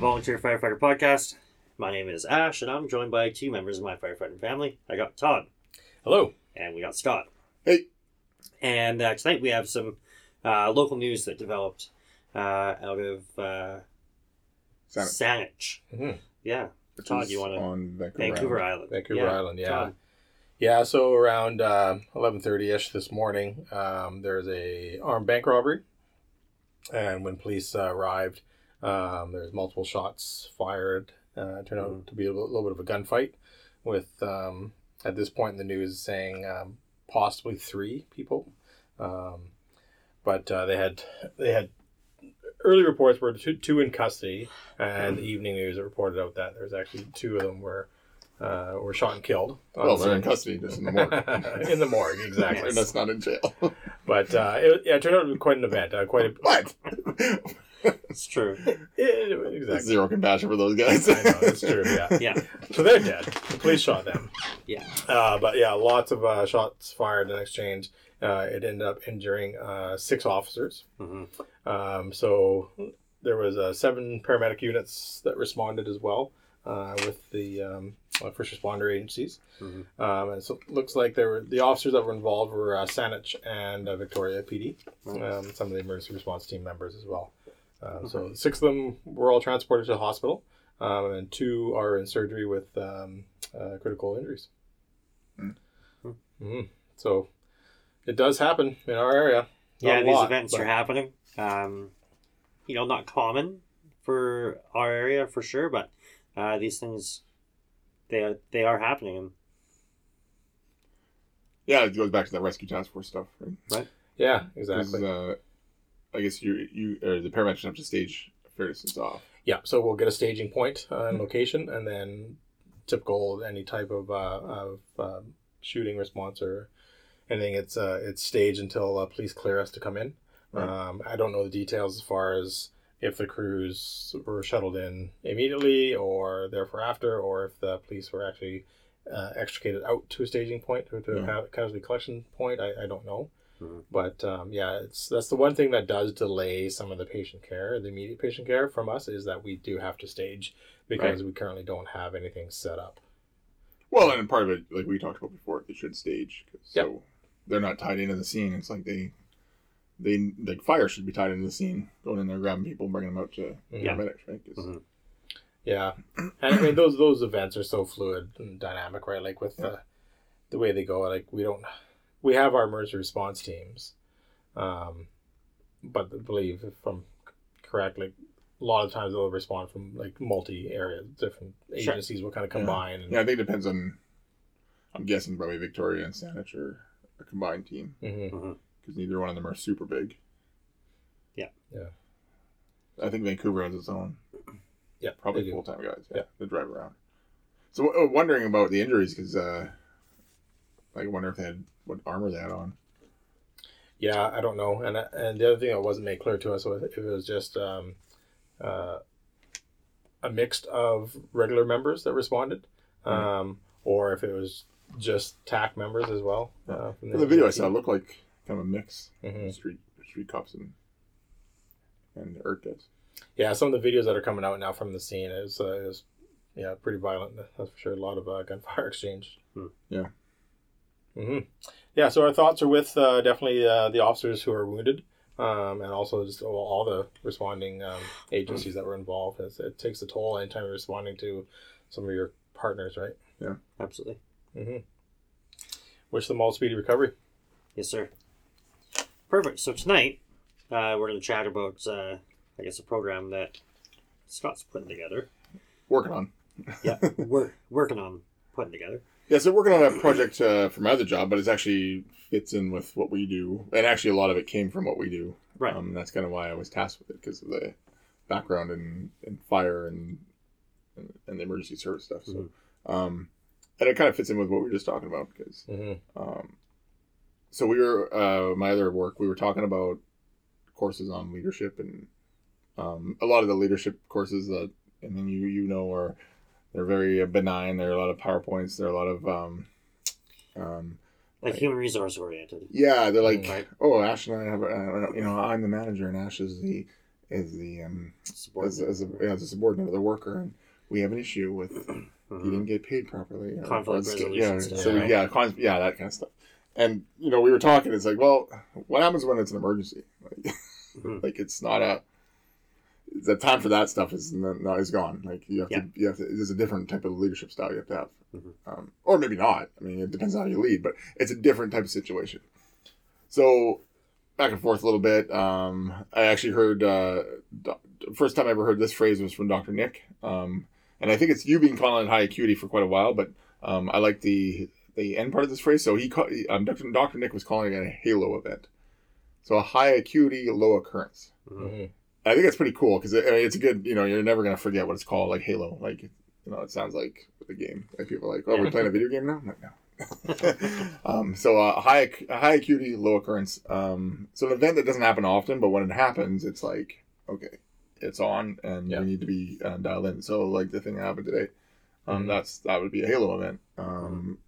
welcome to the Volunteer Firefighter Podcast. My name is Ash, and I'm joined by two members of my firefighting family. I got Todd, Hello. and we got Scott. Hey. And uh, tonight we have some uh, local news that developed uh, out of uh, Saanich, Saanich. Mhm. Yeah, which Todd, you wanna- on Vancouver, Vancouver Island. Island. Vancouver Yeah, Island, yeah. Todd. Yeah, so around uh, 11.30ish this morning, um, there's a armed bank robbery. And when police uh, arrived, um, there's multiple shots fired. Uh, it turned out to be a little, bit of a gunfight with, um, at this point in the news, saying um, possibly three people. Um, but uh, they had they had early reports were two, two in custody, and the evening news reported out that there's actually two of them were uh, were shot and killed. Well, they're in custody, just in the morgue. in the morgue, exactly. and that's not in jail. But uh, it, yeah, it turned out to be quite an event. Uh, quite a, what? It's true. it- exactly. Zero compassion for those guys. I know that's true. Yeah. Yeah, So they're dead. The police shot them. yeah. Uh, but yeah, lots of uh, shots fired in exchange. Uh, it ended up injuring uh, six officers. hmm Um, so there was uh, seven paramedic units that responded as well uh, with the um, first responder agencies. Mhm. Um, and so it looks like there were the officers that were involved were uh, Saanich and uh, Victoria PD. Um, some of the emergency response team members as well. Uh, So six of them were all transported to the hospital, um, and two are in surgery with um, uh, critical injuries. Mm. Mhm. So it does happen in our area. Not Yeah, these lot, events but- are happening. Um, you know, not common for our area for sure, but uh, these things they are, they are happening. Yeah, it goes back to that rescue task force stuff. Right? Yeah, exactly. Uh, I guess you you or the paramedics have to stage a distance off. Yeah, so we'll get a staging point uh, and location, and then typical any type of, uh, of um, shooting response or anything. It's uh, it's staged until uh, police clear us to come in. Right. Um, I don't know the details as far as if the crews were shuttled in immediately or therefore after, or if the police were actually uh, extricated out to a staging point or to a Yeah. ca- casualty collection point. I, I don't know. Mhm. But um, yeah, it's that's the one thing that does delay some of the patient care, the immediate patient care from us, is that we do have to stage because we currently don't have anything set up. Well, and part of it, like we talked about before, they should stage. 'cause Yep. So they're not tied into the scene. It's like they, they like fire should be tied into the scene, going in there, grabbing people, bringing them out to Yeah. paramedics, right? Mhm. Yeah, and I mean those those events are so fluid and dynamic, right? Like with the the way they go, like we don't we have our emergency response teams, um, but I believe if I'm correct, like a lot of times they'll respond from like multi areas, different Sure. agencies will kind of combine. And, Yeah, I think it depends on. I'm guessing probably Victoria and Saanich are a combined team because neither one of them are super big. Yeah. Yeah. I think Vancouver has its own. Yeah, Probably full time guys. Yeah, Yeah. they drive around. So uh, wondering about the injuries because uh, I wonder if they had what armor they had on. Yeah, I don't know. And and the other thing that wasn't made clear to us was if it was just um, uh, a mix of regular members that responded, um, or if it was just TAC members as well. Uh, from From the video I saw, looked like kind of a mix. Mhm. Street street cops and and ERT guys. Yeah, some of the videos that are coming out now from the scene is uh, is yeah pretty violent. That's for sure. A lot of uh, gunfire exchange. Hmm. Yeah. Hmm Yeah. So our thoughts are with uh, definitely uh, the officers who are wounded. Um, and also just all, all the responding um, agencies that were involved. It's, it takes a toll anytime you're responding to some of your partners, right? Yeah, absolutely. hmm Wish them all speedy recovery. Yes, sir. Perfect. So tonight, uh, we're going to chat about, uh, I guess, a program that Scott's putting together. Working on. Yeah, we're working on putting together. Yeah, so working on a project uh, for my other job, but it's actually fits in with what we do, and actually a lot of it came from what we do. Right. Um, that's kind of why I was tasked with it because of the background in, in fire and, and and the emergency service stuff. So, um, and it kind of fits in with what we were just talking about because hmm um, so we were uh, my other work we were talking about courses on leadership and um, a lot of the leadership courses that and then you you know are they're very benign there are a lot of powerpoints there are a lot of um, um, Like human resource oriented. yeah they're like Right. oh ash and i have uh, you know i'm the manager and ash is the is the um as, Subordinate. as, a, as a subordinate of the worker, and we have an issue with Mhm. you didn't get paid properly. or- Conflict or- resolution yeah, stuff, so right? yeah, con- yeah, that kind of stuff. And you know, we were talking. It's like, well, what happens when it's an emergency? Like, Mhm. like it's not a. The time for that stuff is not, not is gone. Like you have Yeah. to, you have to. There's a different type of leadership style you have to have, Mhm. um, or maybe not. I mean, it depends on how you lead, but it's a different type of situation. So back and forth a little bit. Um, I actually heard uh, doc- first time I ever heard this phrase was from Dr. Nick, um, and I think it's you been calling it high acuity for quite a while. But um, I like the the end part of this phrase. So he call, um, Dr. Dr. Nick was calling it a halo event. So a high acuity, low occurrence. Mhm. I think that's pretty cool because it, I mean, it's a good. You know, you're never gonna forget what it's called, like Halo. Like you know, it sounds like the game. Like people are like, oh, we're playing a video game now. I'm like, no. um, so uh, a high a high acuity, low occurrence. Um, so an event that doesn't happen often, but when it happens, it's like okay, it's on, and Yeah. we need to be uh, dialed in. So like the thing that happened today, um, Mhm. that's that would be a Halo event. Um,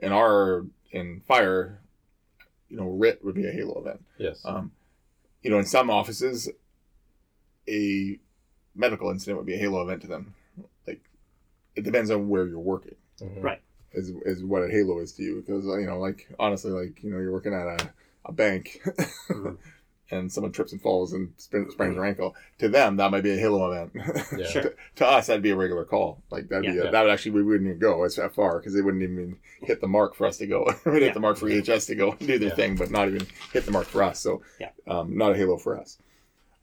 in our in fire, you know, RIT would be a Halo event. Yes. Um, you know, in some offices, a medical incident would be a halo event to them. Like, it depends on where you're working. Mhm. Right. Is is what a halo is to you? Because you know, like honestly, like you know, you're working at a, a bank, Mhm. and someone trips and falls and sprains, sprains their ankle. To them, that might be a halo event. Yeah. Sure. to, to us, that'd be a regular call. Like that'd be Yeah. a, that would actually we wouldn't even go as far because they wouldn't even hit the mark for us to go. We'd Yeah. hit the mark for EHS to go and do their Yeah. thing, but not even hit the mark for us. So Yeah. um, not a halo for us.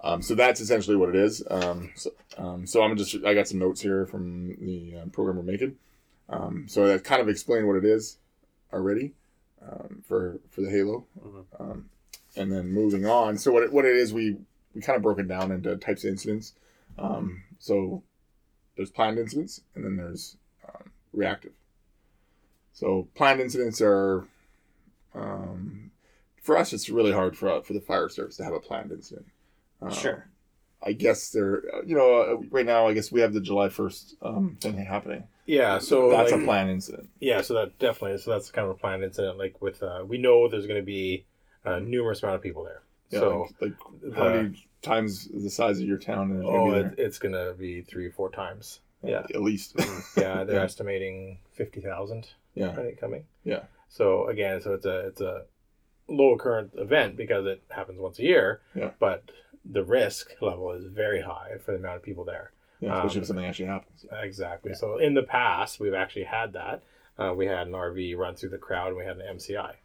Um, so that's essentially what it is. Um, so, um, so I'm just I got some notes here from the uh, program we're making. Um, so I kind of explained what it is already um, for for the halo, Mhm. um, and then moving on. So what it, what it is we we kind of broke it down into types of incidents. Um, so there's planned incidents and then there's um, reactive. So planned incidents are um, for us. It's really hard for for the fire service to have a planned incident. Um, Sure. I guess they're you know uh, right now. I guess we have the July first um, thing happening. Yeah. So that's like, a planned incident. Yeah, so that definitely so that's kind of a planned incident. Like with uh, we know there's going to be a numerous amount of people there. Yeah, so like, like how the- many times the size of your town is oh, gonna it, it's going to be three or four times. Yeah, at least. yeah, they're Yeah. estimating fifty thousand. yeah, I think coming. Yeah. So again, so it's a it's a low occurrence event because it happens once a year. Yeah. But the risk level is very high for the amount of people there. yeah. Especially Um, if something actually happens. Exactly. Yeah. So in the past, we've actually had that. Uh, we had an RV run through the crowd, and we had an MCI.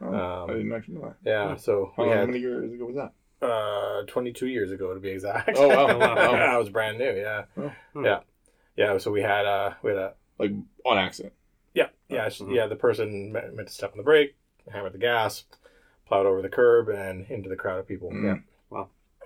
Oh, um, I didn't actually know that. Yeah. So How, we how many years ago was that? uh, 22 years ago to be exact. Oh, wow. Oh, wow. I was brand new. Yeah. Oh. Hmm. Yeah. Yeah. So we had uh, we had a Like on accident. yeah yeah sh Mhm. yeah the person meant, meant to step on the brake, hammered the gas, plowed over the curb and into the crowd of people. Mm. Yeah.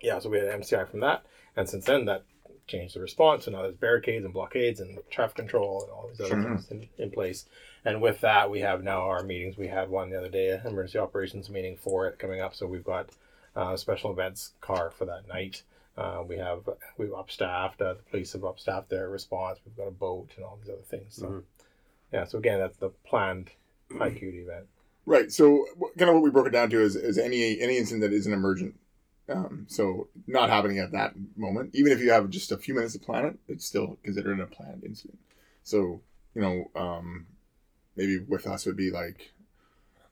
Yeah. So we had an MCI from that, and since then that changed the response. So now there's barricades and blockades and traffic control and all these other Sure. things in, in place. And with that, we have now our meetings. We had one the other day, an emergency operations meeting for it coming up. So we've got uh, a special events car for that night. Uh, we have we've upstaffed. Uh, the police have upstaffed their response. We've got a boat and all these other things. So Mhm. yeah. So again, that's the planned high acuity event. Right. So kind of what we broke it down to is, is any any incident that isn't emergent. Um, so not happening at that moment, even if you have just a few minutes to plan it, it's still considered a planned incident. So you know, um, maybe with us would be like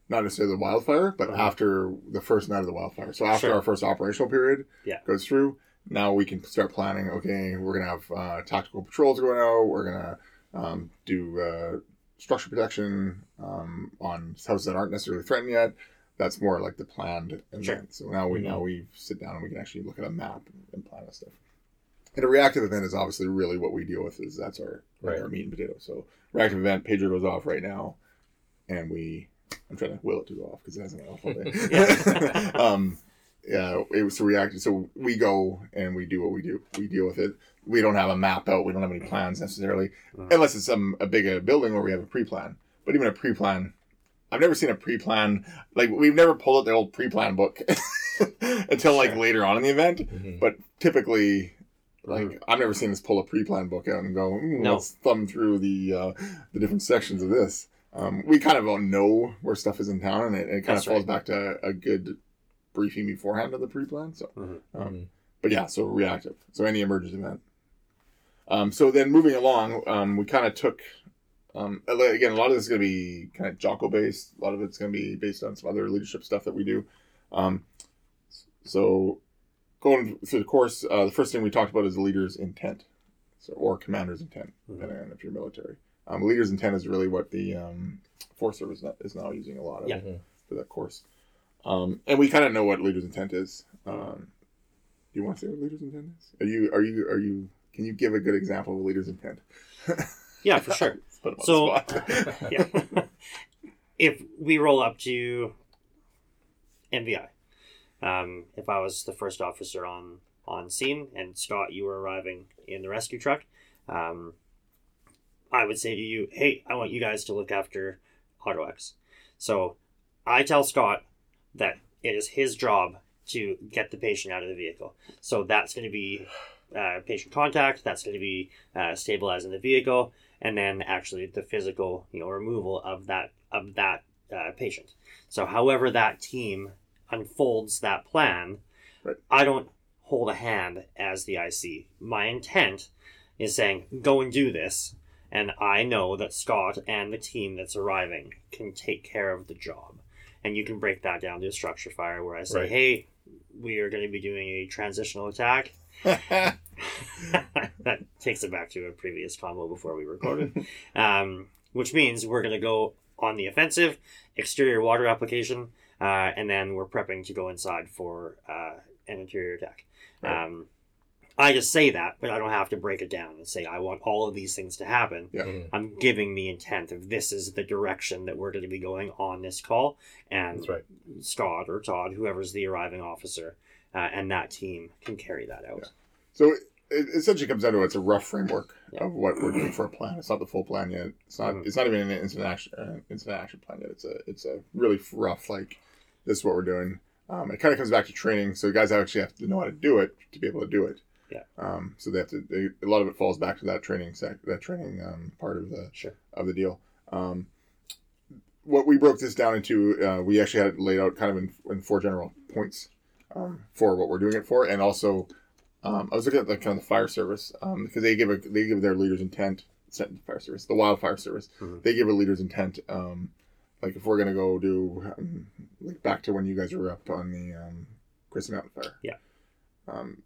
not necessarily the wildfire, but Mhm. after the first night of the wildfire. So after Sure. our first operational period Yeah. goes through, now we can start planning. Okay, we're gonna have uh, tactical patrols going out. We're gonna um, do uh, structure protection um, on houses that aren't necessarily threatened yet. That's more like the planned event. Sure. So now we Mhm. now we sit down and we can actually look at a map and, plan this stuff. And a reactive event is obviously really what we deal with. Is that's our Right. our meat and potato. So reactive event, pager goes off right now, and we I'm trying to will it to go off because it hasn't gone off all day. Yeah. um, yeah, it was to react. So we go and we do what we do. We deal with it. We don't have a map out. We don't have any plans necessarily, Mhm. unless it's some a big building where we have a pre-plan. But even a pre-plan, I've never seen a pre-plan. Like we've never pulled out the old pre-plan book until like Sure. later on in the event. Mhm. But typically, like I've never seen us pull a pre-plan book out and go, mm, No. let's thumb through the uh, the different sections of this. Um, we kind of all know where stuff is in town, and it, it kind That's of falls right. back to a good briefing beforehand of the pre-plan. So, Mhm. um, Mhm. but yeah, so reactive. So any emergency event. Um, so then moving along, um, we kind of took um, again a lot of this is going to be kind of Jocko based. A lot of it's going to be based on some other leadership stuff that we do. Um, so going through the course, uh, the first thing we talked about is the leader's intent, so or commander's intent, depending on if you're military. Um, leader's intent is really what the um, Force Service is now using a lot of Yeah. for that course. Um, and we kind of know what leader's intent is. Um, do you want to say what leader's intent is? Are you are you are you? Can you give a good example of a leader's intent? Yeah, for sure. Put 'em on So- the spot. yeah. if we roll up to MVI, um, if I was the first officer on on scene and Scott, you were arriving in the rescue truck, um, I would say to you, "Hey, I want you guys to look after Auto X." So I tell Scott that it is his job to get the patient out of the vehicle. So that's going to be uh, patient contact. That's going to be uh, stabilizing the vehicle and then actually the physical you know removal of that of that uh, patient so however that team unfolds that plan Right. i don't hold a hand as the ic my intent is saying go and do this and i know that scott and the team that's arriving can take care of the job and you can break that down to a structure fire where i say Right. hey we are going to be doing a transitional attack that takes it back to a previous combo before we recorded. um, which means we're going to go on the offensive, exterior water application, uh, and then we're prepping to go inside for uh, an interior attack. Right. Um, I just say that, but I don't have to break it down and say I want all of these things to happen. Yeah. Mhm. I'm giving the intent of this is the direction that we're going to be going on this call, and right. Scott or Todd, whoever's the arriving officer, uh, and that team can carry that out. So it, it essentially comes down to it's a rough framework Yeah. of what we're doing for a plan. It's not the full plan yet. It's not. Mhm. It's not even an incident action uh, incident action plan yet. It's a it's a really rough like this is what we're doing. Um, it kind of comes back to training. So guys actually have to know how to do it to be able to do it. Yeah. Um, so they have to. They, a lot of it falls back to that training sec, that training um, part of the Sure. of the deal. Um, what we broke this down into, uh, we actually had it laid out kind of in, in four general points um, for what we're doing it for, and also um, I was looking at the kind of the fire service um, because they give a they give their leaders intent. Not the fire service, the wildfire service. Mhm. They give a leader's intent. Um, like if we're gonna go do um, like back to when you guys were up on the um, Christie Mountain fire. Yeah. Um,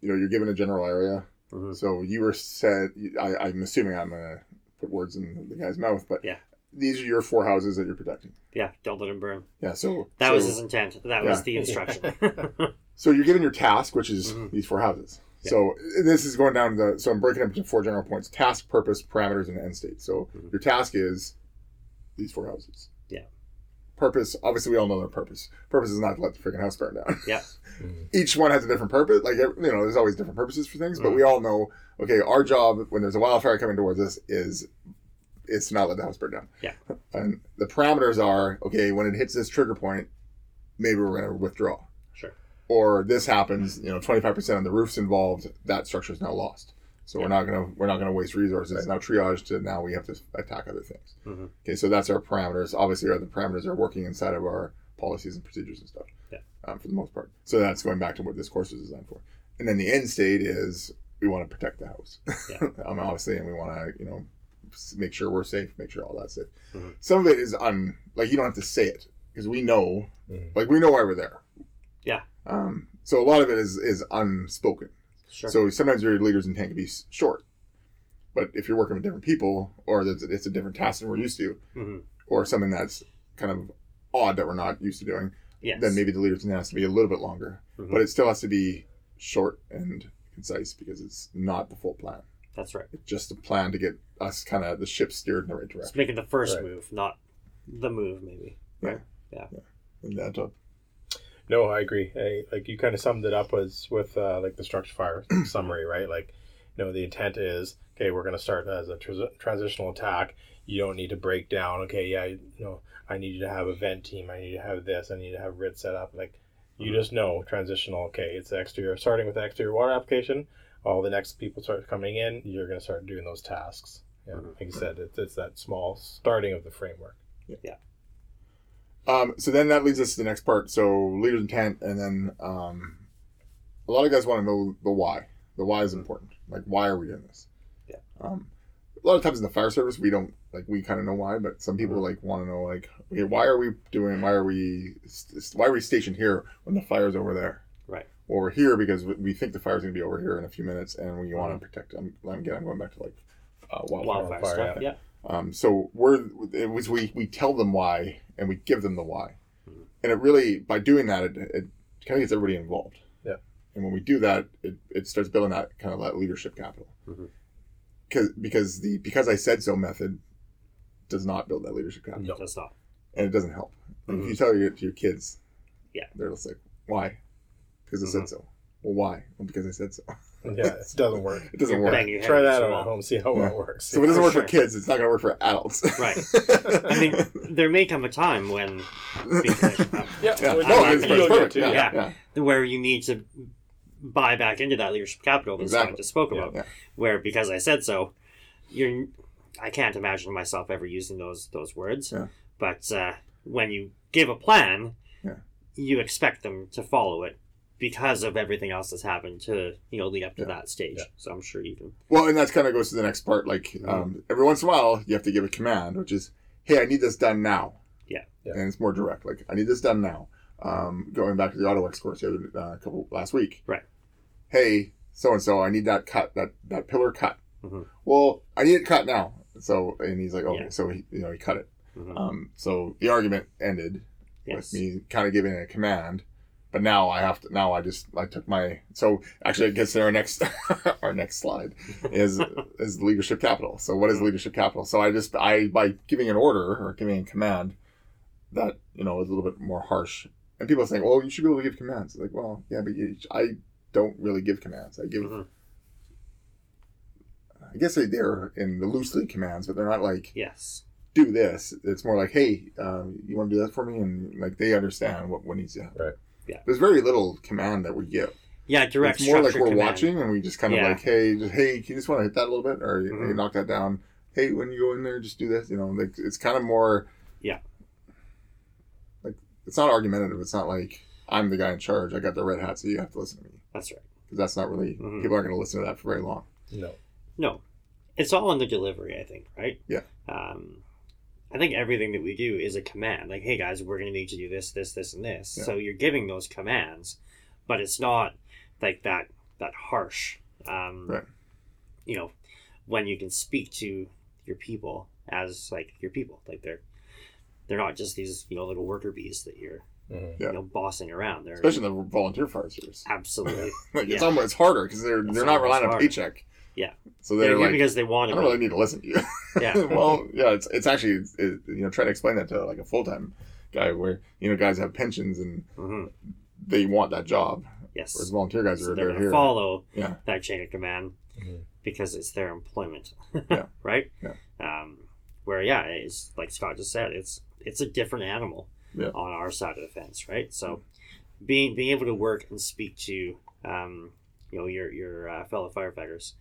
you know, you're given a general area. Mhm. So you were said. I, I'm assuming I'm gonna put words in the guy's mouth, but Yeah. These are your four houses that you're protecting. Yeah, don't let them burn. Yeah. So That so, was his intent. That was the instruction. So you're given your task, which is Mhm. these four houses. Yeah. So this is going down the. So I'm breaking it up into four general points: task, purpose, parameters, and end state. So Mhm. your task is these four houses. Yeah. Purpose. Obviously, we all know their purpose. Purpose is not to let the freaking house burn down. yeah, Mhm. Each one has a different purpose. Like you know, there's always different purposes for things, but we all know. Okay, our job when there's a wildfire coming towards us is is to not let the house burn down. Yeah. And the parameters are okay when it hits this trigger point, maybe we're going to withdraw sure. or this happens, you know, twenty five percent of the roof's involved, that structure is now lost. So we're not gonna we're not gonna waste resources. Right. Now triage to now we have to attack other things. Mhm. Okay, so that's our parameters. Obviously, our the parameters are working inside of our policies and procedures and stuff. Yeah. Um, for the most part. So that's going back to what this course is designed for. And then the end state is we want to protect the house. Yeah. um, obviously, and we want to you know make sure we're safe, make sure all that's safe. Mhm. Some of it is un like you don't have to say it because we know Mhm. like we know why we're there. Yeah. Um, so a lot of it is is unspoken. Sure. So sometimes your leader's intent can be short, but if you're working with different people, or it's, it's a different task than we're used to, hmm or something that's kind of odd that we're not used to doing, Yes. then maybe the leader's intent has to be a little bit longer. Mhm. But it still has to be short and concise because it's not the full plan. That's right. Just a plan to get us kind of the ship steered in the right direction. It's direction. making the first Right. move, not the move, maybe. And that, uh, No, I agree. I, like you kind of summed it up as with uh, like the structure fire summary, right? Like, you know, the intent is okay. We're going to start as a tr- transitional attack. You don't need to break down. Okay, yeah, you know, I need you to have a vent team. I need to have this. I need to have RIT set up. Like, you Mhm. just know transitional. Okay, it's the exterior. Starting with the exterior water application. All the next people start coming in. You're going to start doing those tasks. Yeah, Mhm. like you said, it's, it's that small starting of the framework. Yeah. Um, so then that leads us to the next part. So leader's intent, and then um, a lot of guys want to know the why. The why is important. Like, why are we doing this? Yeah. Um, a lot of times in the fire service, we don't like we kind of know why, but some people like want to know like, okay, why are we doing? Why are we? Why are we stationed here when the fire's over there? Right. We're here because we- think the fire's going to be over here in a few minutes, and we want to protect. I'm, again, I'm going back to like uh, wildfire. Wildfire fire, stuff. yeah. Um, so we're it was we we tell them why and we give them the why, Mhm. and it really by doing that it, it kind of gets everybody involved. Yeah. And when we do that, it, it starts building that kind of that leadership capital. Mhm. Because because the because I said so method does not build that leadership capital, No. That's not. and it doesn't help. Like, If you tell your to your kids, Yeah. they're just like, why? Because I Mhm. said so. Well, why? Well, because I said so. Yeah, it doesn't work. It doesn't You're work. your Try that against the out wall. at home. See how Yeah. well it works. So if it doesn't For work sure. for kids, it's not going to work for adults. Right. I mean, there may come a time when because, yeah, Yeah. No, it's, not it's gonna- perfect. too, Yeah, yeah. yeah. where you need to buy back into that leadership capital that Scott Exactly. just spoke Yeah. about. Yeah. Where because I said so, you're. I can't imagine myself ever using those those words. Yeah. But uh, when you give a plan, Yeah. you expect them to follow it because of everything else that's happened to you know lead up to Yeah. that stage. Yeah. So I'm sure you can. Well, and that kind of goes to the next part. Like Mm-hmm. um, every once in a while, you have to give a command, which is, "Hey, I need this done now." Yeah. Yeah. And it's more direct. Like, "I need this done now." Um, going back to the AutoX course the other uh, couple last week. Right. Hey, so and so, I need that cut that that pillar cut. Mhm. Well, I need it cut now. So and he's like, okay, Yeah. so he you know he cut it. Mhm. Um, so the argument ended Yes. with me kind of giving a command. But now I have to. Now I just I took my. So actually, it gets to our next our next slide is is leadership capital. So what is Mm-hmm. leadership capital? So I just I by giving an order or giving a command that you know is a little bit more harsh. And people think, well, you should be able to give commands. Like, well, yeah, but you, I don't really give commands. I give. Mhm. I guess they, they're in the loosely commands, but they're not like Yes. do this. It's more like, hey, um, you want to do that for me, and like they understand what, what needs to happen. Right. Yeah. There's very little command that we give. Yeah. Direct. it's more like we're command. watching, and we just kind of Yeah. like, hey, just hey, can you just want to hit that a little bit, or you Mhm. hey, knock that down. Hey, when you go in there, just do this. You know, like it's kind of more. Yeah. Like it's not argumentative. It's not like I'm the guy in charge. I got the red hat, so you have to listen to me. That's right. Because that's not really Mhm. people aren't going to listen to that for very long. No. No, it's all in the delivery. I think, right? Yeah. Um, I think everything that we do is a command. Like, hey guys, we're going to need to do this, this, this, and this. Yeah. So you're giving those commands, but it's not like that that harsh. Um, Right. You know, when you can speak to your people as like your people, like they're they're not just these you know little worker bees that you're Mhm. Yeah. you know bossing around. They're Especially in the volunteer fire service. absolutely Like it's almost it's harder because they're It's they're not almost relying on harder. paycheck. Yeah. So they're they're like, because they want I to. don't really need to listen to you. Yeah. well, yeah, it's it's actually it's, it, you know trying to explain that to like a full time guy where you know guys have pensions and hmm they want that job, Yes. whereas volunteer guys So are they're they're going to here. follow Yeah. that chain of command Mhm. because it's their employment. Yeah. right? Yeah. Um, where yeah, it's like Scott just said, it's it's a different animal Yeah. on our side of the fence, right? So being being able to work and speak to um, you know your your uh, fellow firefighters,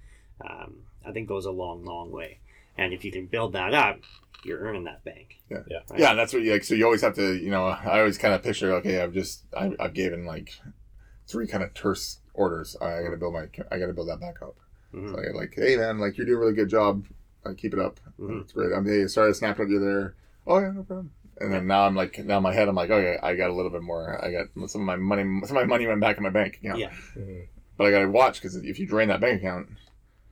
um, I think goes a long long way. And if you can build that up, you're earning that bank. Yeah. Yeah. Right? Yeah, and that's what you like. So you always have to, you know, I always kind of picture, okay, I've just, I, I've given like three kind of terse orders. I got to build my, I got to build that back up. Mhm. So like, hey man, like you're doing a really good job. Like, keep it up. Mhm. It's great. I'm hey, sorry I snapped at you there. Oh yeah, no problem. And then now I'm like, now in my head I'm like, okay, I got a little bit more. I got some of my money. Some of my money went back in my bank account. Yeah. Mhm. But I got to watch because if you drain that bank account,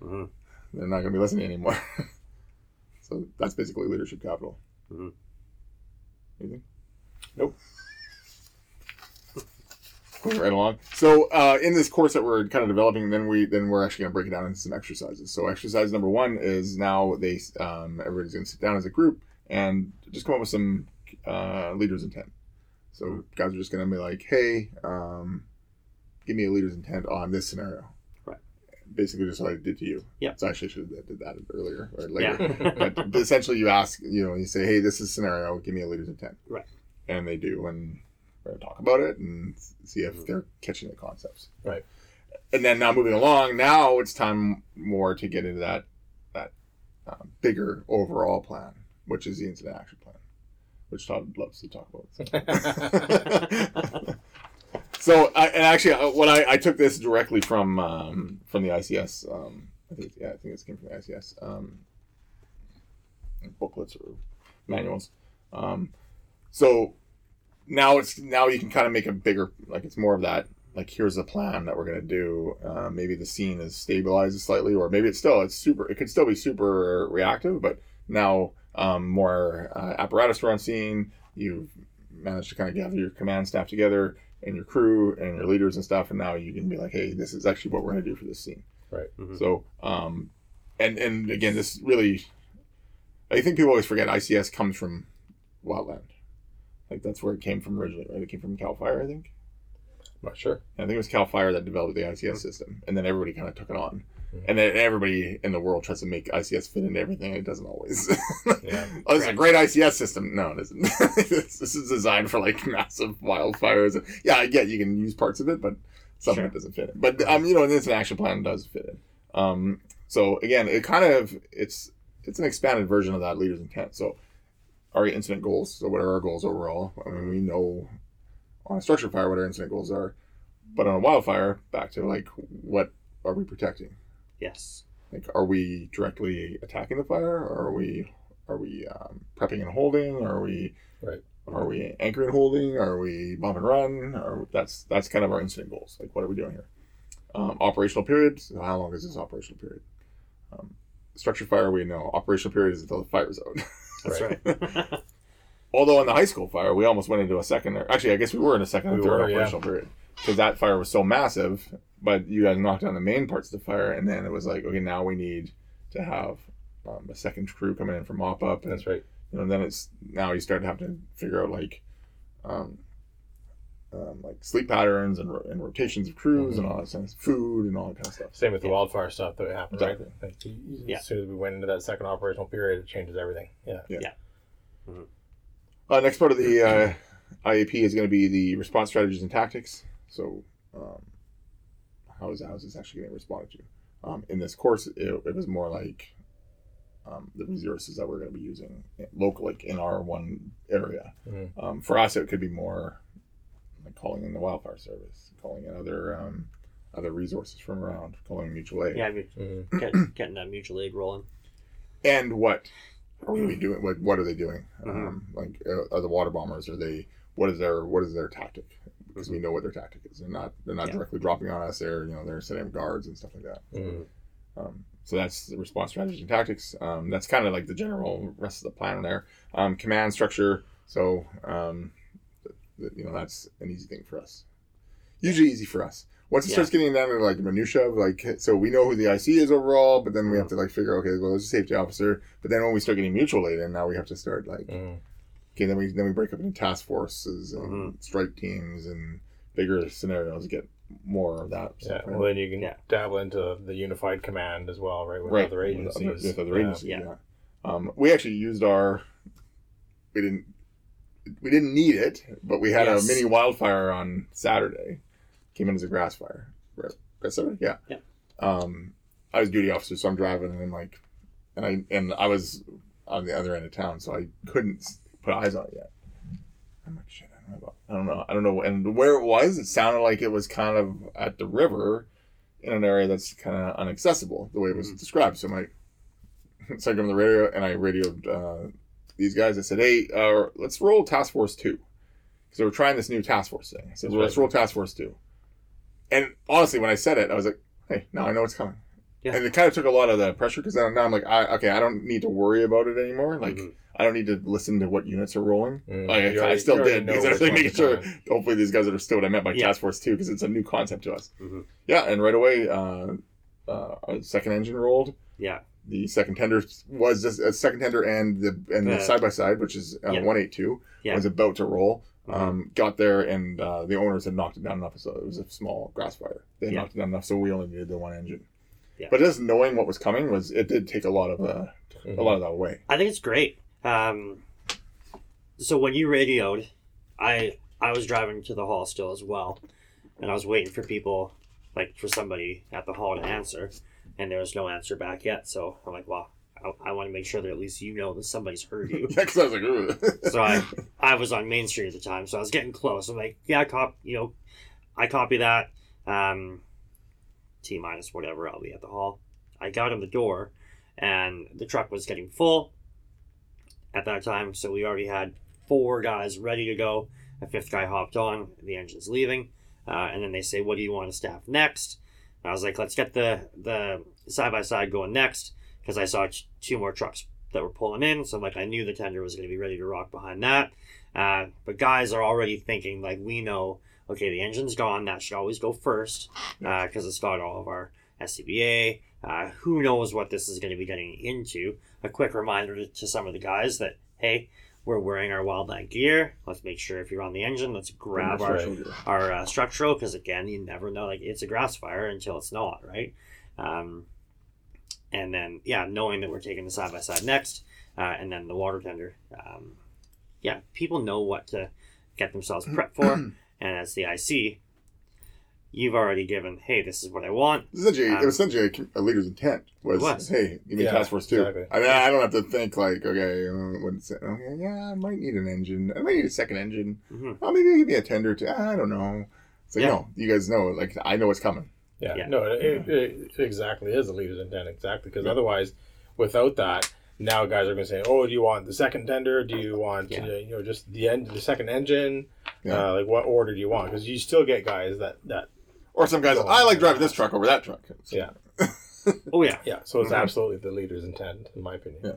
Mhm. they're not going to be listening anymore. so that's basically leadership capital. Mhm. Anything? Nope. Moving right along. So uh, in this course that we're kind of developing, then we then we're actually going to break it down into some exercises. So exercise number one is now they um, everybody's going to sit down as a group and just come up with some uh, leader's intent. So guys are just going to be like, hey, um, give me a leader's intent on this scenario. Basically, just what I did to you. Yeah. So I actually should have did that earlier or later. Yeah. but, essentially, you ask, you know, you say, hey, this is a scenario. Give me a leader's intent. Right. And they do, and we're going to talk about it and see if Mhm. they're catching the concepts. Right. And then now moving along, now it's time more to get into that that uh, bigger overall plan, which is the incident action plan, which Todd loves to talk about. so I, and actually, uh, what I, I took this directly from um, from the ICS. Um, I think yeah, I think this came from the ICS um, booklets or manuals. Um, so now it's now you can kind of make a bigger like it's more of that like here's the plan that we're gonna do. Uh, maybe the scene is stabilized slightly, or maybe it's still it's super. It could still be super reactive, but now um, more uh, apparatus are on scene. You've managed to kind of gather your command staff together and your crew and your leaders and stuff, and now you can be like, hey, this is actually what we're gonna do for this scene. Right. Mhm. So, um, and and again, this really, I think people always forget ICS comes from Wildland. Like that's where it came from originally, right? It came from Cal Fire, I think. Not sure. I think it was Cal Fire that developed the ICS system, and then everybody kind of took it on. And then everybody in the world tries to make ICS fit into everything, and it doesn't always. Yeah. oh, it's a great ICS system. No, it isn't. this, this is designed for like massive wildfires. Yeah, I get you can use parts of it, but some Sure. of it doesn't fit in. But um, you know, an incident action plan does fit in. Um, so again, it kind of it's it's an expanded version of that leader's intent. So our incident goals. So what are our goals overall? I mean, we know on a structure fire what our incident goals are, but on a wildfire, back to like what are we protecting? Yes. Like, are we directly attacking the fire, or are we are we um, prepping and holding? Or are we Right. Are we anchoring and holding? Are we bump and run? Or that's that's kind of our incident goals. Like, what are we doing here? Um, operational period. So how long is this operational period? Um, structure fire. We know operational period is until the fire's out. That's right. Although on the high school fire, we almost went into a second. Or actually, I guess we were in a second and We third were, yeah. operational period because that fire was so massive. But you guys knocked down the main parts of the fire, and then it was like, okay, now we need to have um, a second crew coming in for mop up, and That's right. you know, then it's now you start to have to figure out like, um, um, like sleep patterns and, ro- and rotations of crews and all that kind of food and all that kind of stuff. Same with the Yeah. wildfire stuff that happened, Exactly. right? Like, you- you- Yeah. As soon as we went into that second operational period, it changes everything. Yeah. Uh, next part of the uh, IAP is going to be the response strategies and tactics. So, um, how is how is this actually getting responded to? Um, in this course, it, it was more like um, the resources that we're going to be using locally in our one area. Mhm. Um, for us, it could be more like calling in the wildfire service, calling in other um, other resources from around, calling mutual aid. yeah, I mean, Mhm. get, getting that mutual aid rolling. and what are we doing? What what are they doing? Mhm. Um, like uh, are the water bombers? Are they? What is their what is their tactic? Because we know what their tactic is. They're not they're not Yeah. directly dropping on us. They're you know they're setting up guards and stuff like that. Mhm. Um, so that's the response strategy and tactics. Um, that's kind of like the general rest of the plan there. Um, command structure. So um, th- th- you know that's an easy thing for us. Usually easy for us. Once it Yeah. starts getting down to like minutia, of like so we know who the IC is overall, but then we have to like figure okay, well, there's a safety officer. But then when we start getting mutual aid and now we have to start like Mhm. Okay, then we then we break up into task forces and Mhm. strike teams and bigger scenarios. Get more of that. Yeah. stuff, right? Well, then you can Yeah. dabble into the unified command as well, right? With right other with agencies. with other Yeah. agencies Yeah. yeah. Um, we actually used our we didn't we didn't need it but we had Yes. a mini wildfire on saturday came in as a grass fire right grass saturday yeah Yeah. um i was duty officer so i'm driving and I'm like and i and i was on the other end of town so i couldn't s- put eyes on it yet i'm like shit i don't know about, i don't know i don't know and where it was it sounded like it was kind of at the river in an area that's kind of inaccessible the way it was Mhm. described so i'm like so I go on the radio and I radioed uh, these guys. I said, "Hey, uh, let's roll Task Force Two because we're trying this new Task Force thing." I said, well, "Let's right. roll Task Force 2. And honestly, when I said it, I was like, "Hey, now I know it's coming." Yeah. And it kind of took a lot of the pressure because now I'm like, I, "Okay, I don't need to worry about it anymore. Like, Mhm. I don't need to listen to what units are rolling." Mhm. Like, You I, I still did because I was like making sure. coming. Hopefully, these guys understood what I meant by Yeah. Task Force Two because it's a new concept to us. Mhm. Yeah, and right away, uh, uh, a second engine rolled Yeah. the second tender was just a second tender and the and the The- side by side, which is uh, Yeah. one eight two, Yeah. was about to roll. Mhm. Um, got there and uh, the owners had knocked it down enough, so it was a small grass fire. They Yeah. knocked it down enough, so we only needed the one engine. Yeah. But just knowing what was coming was it did take a lot of uh, a lot of that away. I think it's great. Um, so when you radioed, I I was driving to the hall still as well, and I was waiting for people, like for somebody at the hall to answer, and there was no answer back yet. So I'm like, well, I, I want to make sure that at least you know that somebody's heard you. Yeah, because I was like, so I I was on Main Street at the time, so I was getting close. I'm like, yeah, I cop, you know, I copy that. Um, T minus whatever. I'll be at the hall. I got in the door, and the truck was getting full at that time. So we already had four guys ready to go. A fifth guy hopped on. The engine's leaving, uh, and then they say, "What do you want to staff next?" And I was like, "Let's get the the side by side going next," because I saw t- two more trucks that were pulling in. So like I knew the tender was going to be ready to rock behind that. Uh, but guys are already thinking like we know. Okay, the engine's gone. That should always go first because it's got all of our SCBA. Uh, who knows what this is going to be getting into? A quick reminder to, to some of the guys that hey, we're wearing our wildland gear. Let's make sure if you're on the engine, let's grab our right. our uh, structural because again, you never know. Like it's a grass fire until it's not, right? Um, and then yeah, knowing that we're taking the side by side next, uh, and then the water tender. Um, yeah, people know what to get themselves prepped for, and as the IC, you've already given, hey, this is what I want. Essentially, it Um, was essentially a, a leader's intent was, It was. hey, you need Yeah, task force too. exactly. I mean, I don't have to think like, okay, uh. Okay, yeah, I might need an engine. I might need a second engine. hmm Oh, maybe give me a tender too. I don't know. So Yeah. no, you guys know. Like I know what's coming. Yeah, Yeah. no, it, it, it exactly is a leader's intent, exactly. Because otherwise, without that, now guys are going to say, "Oh, do you want the second tender? Do you want Yeah. uh, you know just the end, the second engine? Yeah. Uh, like what order do you want? Because you still get guys that that Or some guys. I like driving this truck over that truck. So, yeah Oh yeah, yeah. So it's Mhm. absolutely the leader's intent, in my opinion. Yeah.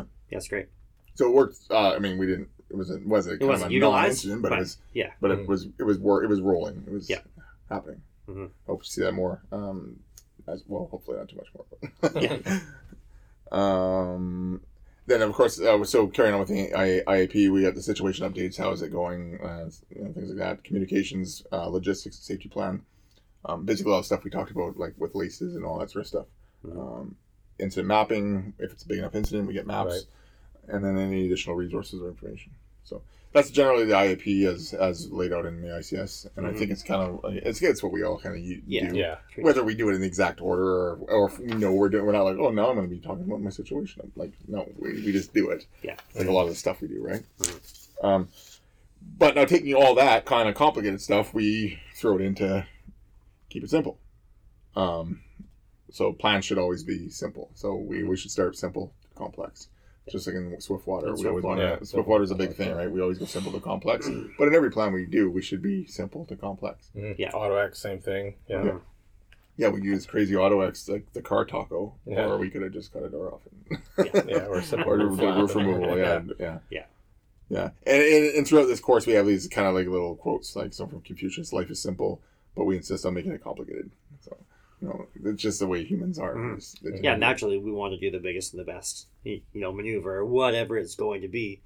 Mhm. that's great. So it worked. Uh, I mean, we didn't. It was. A, was it kind wasn't of a utilized, non-incident, but, but it was. yeah. But Mhm. it was. It was. Wor- it was rolling. It was Yeah. happening. Mhm. Hope to see that more. Um, as well. Hopefully not too much more. Yeah. um. Then of course, uh, so carrying on with the IAP, we got the situation updates. How is it going? Uh, you know, things like that. Communications, uh, logistics, safety plan. Um, basically, all the stuff we talked about, like with LACES and all that sort of stuff. Mhm. Um, incident mapping. If it's a big enough incident, we get maps, Right. and then any additional resources or information. So that's generally the IAP as as laid out in the ICS, and I Mhm. think it's kind of it's it's what we all kind of Yeah. do. Yeah, Whether we do it in the exact order or, or if we know we're doing, we're not like, oh, now I'm going to be talking about my situation. I'm like, no, we, we just do it. Yeah. Like a lot of the stuff we do, right? Mhm. Um, but now taking all that kind of complicated stuff, we throw it into keep it simple. Um, so plans should always be simple. So we, we should start simple to complex. Just like in Swiftwater, In we always want Swiftwater. to. Yeah, Swiftwater is a big thing, right? We always go simple to complex. But in every plan we do, we should be simple to complex. Mhm. Yeah. Auto X, same thing. Yeah, Yeah. Yeah, we use crazy auto X like the car taco, Yeah. or we could have just cut a door off. And yeah, or simple or roof roof removal. Yeah, yeah, Yeah. yeah. And, and and throughout this course, we have these kind of like little quotes, like some from Confucius: "Life is simple, but we insist on making it complicated." You know, it's just the way humans are. Mhm. It's- Yeah, naturally we want to do the biggest and the best, you know, maneuver, whatever it's going to be.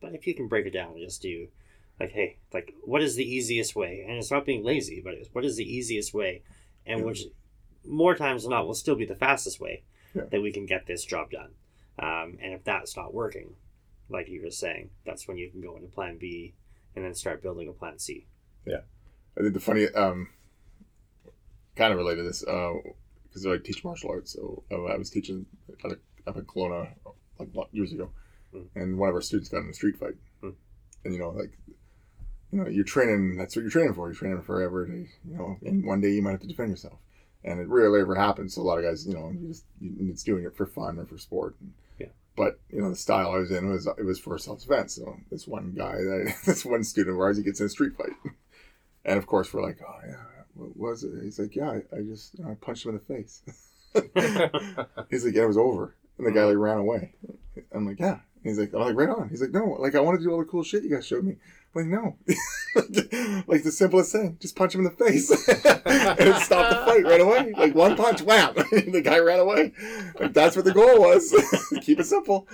But if you can break it down and just do, like, hey, like, what is the easiest way? And it's not being lazy, but it's what is the easiest way, and Yeah. which more times than not will still be the fastest way Yeah. that we can get this job done. Um, and if that's not working, like you were saying, that's when you can go into Plan B and then start building a Plan C. Yeah. I think the funny, um, kind of related to this, because I teach martial arts. So uh, I was teaching at a, up in Kelowna like years ago, Mm. and one of our students got in a street fight, Mm. and you know, like, you know, you're training. That's what you're training for. You're training forever. To, you know, and one day you might have to defend yourself, and it rarely ever happens. So a lot of guys, you know, you just it's doing it for fun or for sport. Yeah. But you know, the style I was in was it was for self defense. So this one guy, that this one student of ours, he gets in a street fight. And of course, we're like, oh, yeah, what was it? He's like, yeah, I, I just, I punched him in the face. He's like, yeah, it was over. And the guy, mm. like, ran away. I'm like, yeah. He's like, I'm like, right on. He's like, no, like, I want to do all the cool shit you guys showed me. I'm like, no. like, the simplest thing, just punch him in the face. and it stopped the fight right away. Like, one punch, wham. the guy ran away. Like, that's what the goal was. Keep it simple.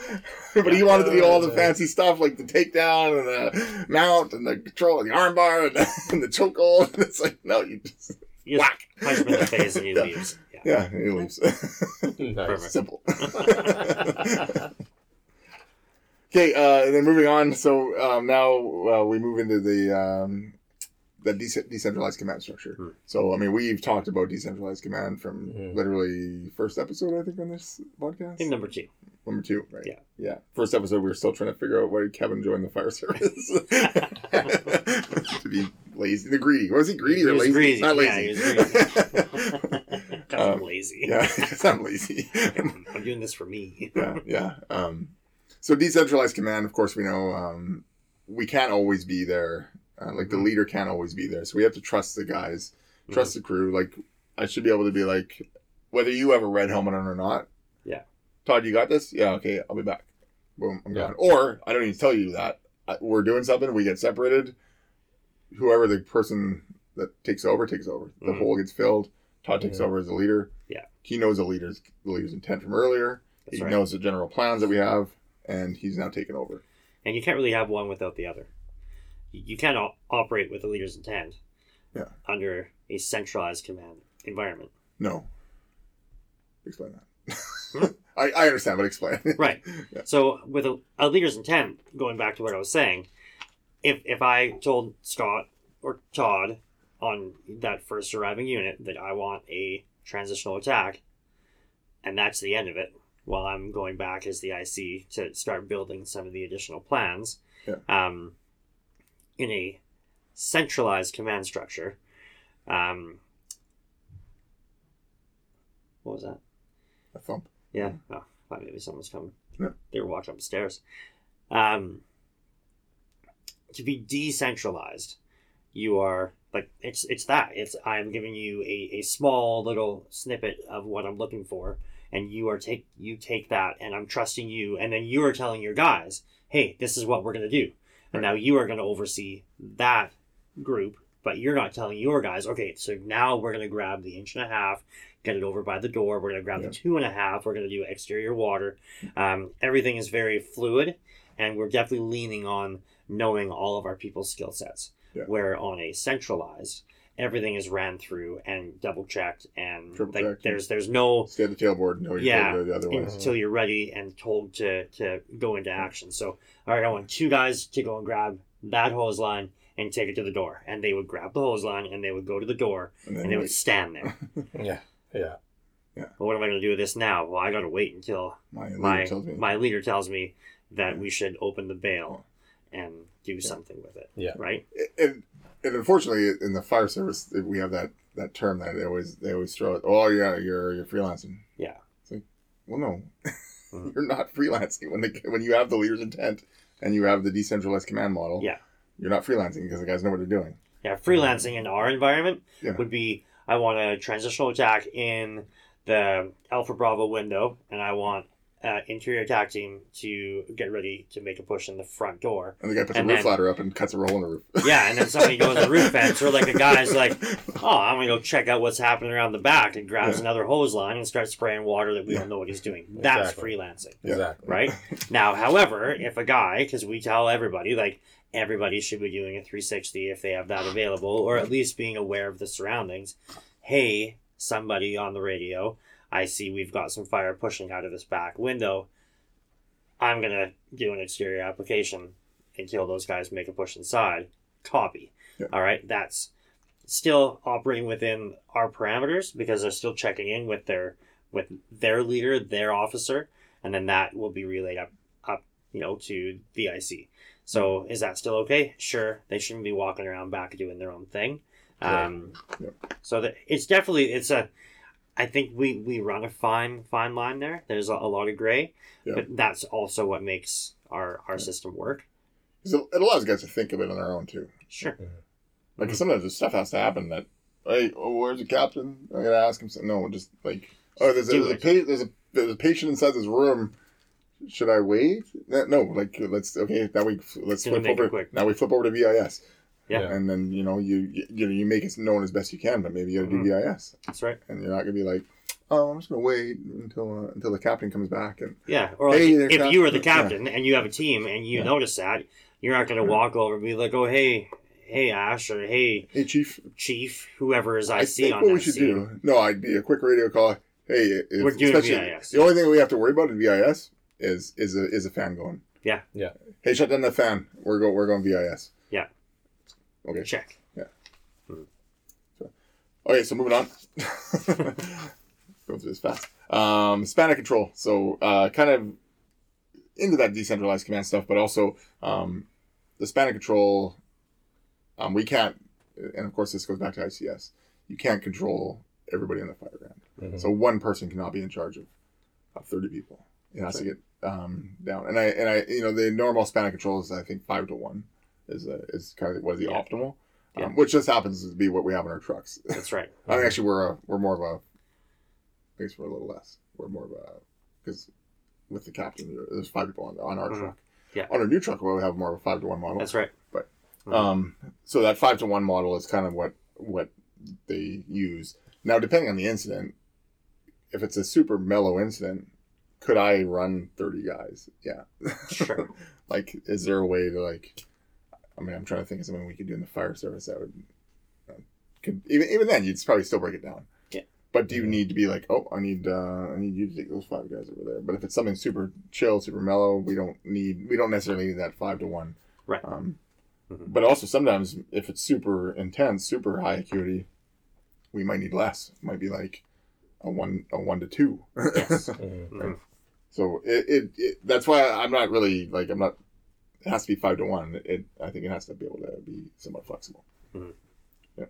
but he wanted to do all the fancy stuff, like the takedown and the mount and the control and the armbar and the, and the chokehold. And it's like, no, you just You just whack. punch him in the face and he Yeah. leaves. Yeah. Yeah, he leaves. nice. Simple. Okay, uh, and then moving on. So um, now uh, we move into the um, the dece- decentralized command structure. Hmm. So I mean, we've talked about decentralized command from Mhm. literally first episode, I think, on this podcast. In number two. Number two, right? Yeah. Yeah. First episode, we were still trying to figure out why Kevin joined the fire service. to be lazy, the greedy. Was he greedy He or was lazy? greedy. Not Yeah, lazy. he was greedy. 'Cause I'm Um, lazy. yeah, I'm lazy. I'm doing this for me. yeah, yeah. Um, so decentralized command, of course, we know um, we can't always be there. Uh, like the Mhm. leader can't always be there, so we have to trust the guys, trust Mm-hmm. the crew. Like I should be able to be like, whether you have a red helmet on or not. Yeah. Todd, you got this? Yeah. Okay, I'll be back. Boom, I'm Yeah. gone. Or I don't need to tell you that we're doing something. We get separated. Whoever the person that takes over takes over. The Mhm. hole gets filled. Todd takes Yeah. over as the leader. Yeah. He knows the leader's the leader's intent from earlier. That's he right. knows the general plans that we have, and he's now taken over. And you can't really have one without the other. You can't operate with the leader's intent Yeah. under a centralized command environment. No. Explain Hmm? that. I, I understand, but explain. Right. Yeah. So with a, a leader's intent, going back to what I was saying, if if I told Scott or Todd on that first arriving unit that I want a transitional attack, and that's the end of it, while I'm going back as the IC to start building some of the additional plans, Yeah. um, in a centralized command structure, um, what was that? A thump. Yeah. Oh, thought maybe someone's coming. Yeah. They were walking up the stairs. Um, to be decentralized, you are like it's it's that it's I'm giving you a, a small little snippet of what I'm looking for, and you are take you take that, and I'm trusting you, and then you are telling your guys, hey, this is what we're gonna do, and now you are gonna oversee that group, but you're not telling your guys, okay, so now we're gonna grab the inch and a half get it over by the door. We're going to grab Yeah. the two and a half. We're going to do exterior water. Um, everything is very fluid, and we're definitely leaning on knowing all of our people's skill sets. Yeah. Where on a centralized, everything is ran through and double checked, and Triple like checked. there's there's no Stay at the tailboard. No, you Yeah. the other way. until uh-huh. you're ready and told to to go into action. So, all right, I want two guys to go and grab that hose line and take it to the door, and they would grab the hose line and they would go to the door And then and they would stand there. Yeah. Yeah. Well, what am I going to do with this now? Well, I got to wait until my leader my tells me. my leader tells me that we should open the bail and do something with it. Yeah. Right. and, and unfortunately, in the fire service, we have that, that term that they always they always throw. It, oh yeah, you're you're freelancing. Yeah. It's like, well, no, Mhm. you're not freelancing when they, when you have the leader's intent and you have the decentralized command model. Yeah. You're not freelancing because the guys know what they're doing. Yeah. Freelancing in our environment Yeah. would be I want a transitional attack in the Alpha Bravo window, and I want uh, interior attack team to get ready to make a push in the front door. And the guy puts And a roof then- ladder up and cuts a hole in the roof. Yeah, and then somebody goes to the roof fence, or like a guy's like, "Oh, I'm gonna go check out what's happening around the back," and grabs Yeah. another hose line and starts spraying water that we Yeah. don't know what he's doing. That's Exactly. freelancing. Yeah. Exactly. right? now, however, if a guy, because we tell everybody, like everybody should be doing a 360 if they have that available, or at least being aware of the surroundings. Hey, somebody on the radio, I see we've got some fire pushing out of this back window. I'm gonna do an exterior application until those guys make a push inside. Copy. Yeah. All right, that's still operating within our parameters because they're still checking in with their with their leader, their officer, and then that will be relayed up up you know to the IC. So is that still okay? Sure, they shouldn't be walking around back doing their own thing. Um, Yep. So that it's definitely it's a. I think we we run a fine fine line there. There's a, a lot of gray, Yeah. but that's also what makes our our system work. 'Cause it it allows guys to think of it on their own too. Sure. Like Mhm. sometimes this stuff has to happen. That hey, oh, where's the captain? I gotta ask him. Something. No, just like oh, there's a, there's a, pa- there's a there's a patient inside this room. Should I wait? No, no, like let's okay. Now we let's flip over. quick. Now we flip over to VIS, Yeah. and then you know you you, you know you make it known as best you can, but maybe you gotta Mhm. do VIS, That's right. and you're not gonna be like, oh, I'm just gonna wait until uh, until the captain comes back and Yeah. Or like, Hey, there, if you are the captain. captain and you have a team and you Yeah. notice that, you're not going to Yeah. walk over and be like, "Oh, hey, hey, Ash," or "Hey, hey chief, Chief," whoever is I IC think on what that we should scene. do. No, I'd be a quick radio call. Hey, if, We're doing especially- VIS. The only thing we have to worry about in VIS is is a is a fan going. Yeah. Yeah. Hey, shut down the fan. We're going. We're going VIS. Yeah. Okay. Check. Yeah. Okay. So moving on. Go through this fast. Um, span of control. So uh, kind of into that decentralized command stuff, but also um, the span of control. Um, we can't and of course this goes back to ICS. You can't control everybody in the fireground. Mhm. So one person cannot be in charge of, of thirty people. It has to get um, down. And I and I you know the normal span of control is I think five to one is uh, is kind of what is the Yeah. optimal, Yeah. um, which just happens to be what we have in our trucks. That's right. I think actually we're a, we're more of a, I guess we're a little less. We're more of a because with the captain there's five people on on our Mhm. truck. Yeah. On our new truck we have more of a five to one model. That's right. Mhm. Um, so that five to one model is kind of what what they use. Now, depending on the incident, if it's a super mellow incident, could I run thirty guys? Yeah. Sure. like, is there a way to like? I mean, I'm trying to think of something we could do in the fire service that would. uh, Could even even then you'd probably still break it down. Yeah. But do you need to be like, oh, I need uh, I need you to take those five guys over there? But if it's something super chill, super mellow, we don't need we don't necessarily need that five to one. Right. Um, Mhm. but also sometimes if it's super intense, super high acuity, we might need less. It might be like a one a one to two. Yes. Mhm. Mhm. so it, it, it that's why I'm not really like I'm not. It has to be five to one. It I think it has to be able to be somewhat flexible. Yeah,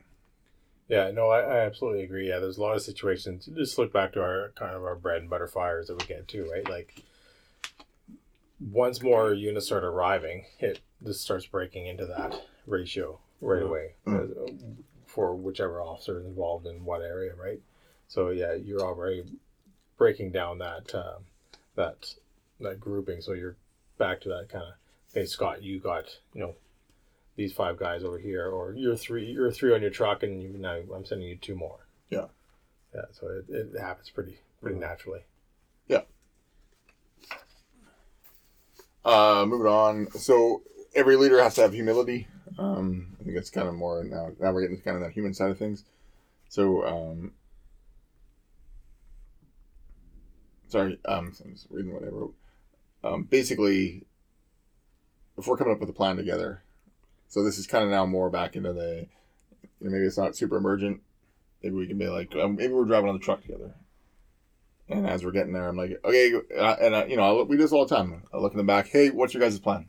Yeah. no, I, I absolutely agree. Yeah, there's a lot of situations. Just look back to our kind of our bread and butter fires that we get too, right? Like once more units start arriving, it just starts breaking into that ratio right Mhm. away uh, for whichever officer is involved in what area, right? So yeah, you're already breaking down that um, that that grouping. So you're back to that kind of. Hey Scott, you got you know these five guys over here, or you're three, you're three on your truck, and you now I'm sending you two more. Yeah. Yeah. So it, it happens pretty pretty Mhm. naturally. Yeah. Uh, moving on. So every leader has to have humility. Um, I think it's kind of more now. Now we're getting to kind of that human side of things. So, um, sorry, um, I'm just reading what I wrote. Um, basically, if we're coming up with a plan together, so this is kind of now more back into the, you know, maybe it's not super emergent. Maybe we can be like, um, maybe we're driving on the truck together. And as we're getting there, I'm like, okay, uh, and uh, you know, I look, we do this all the time. I look in the back. Hey, what's your guys' plan?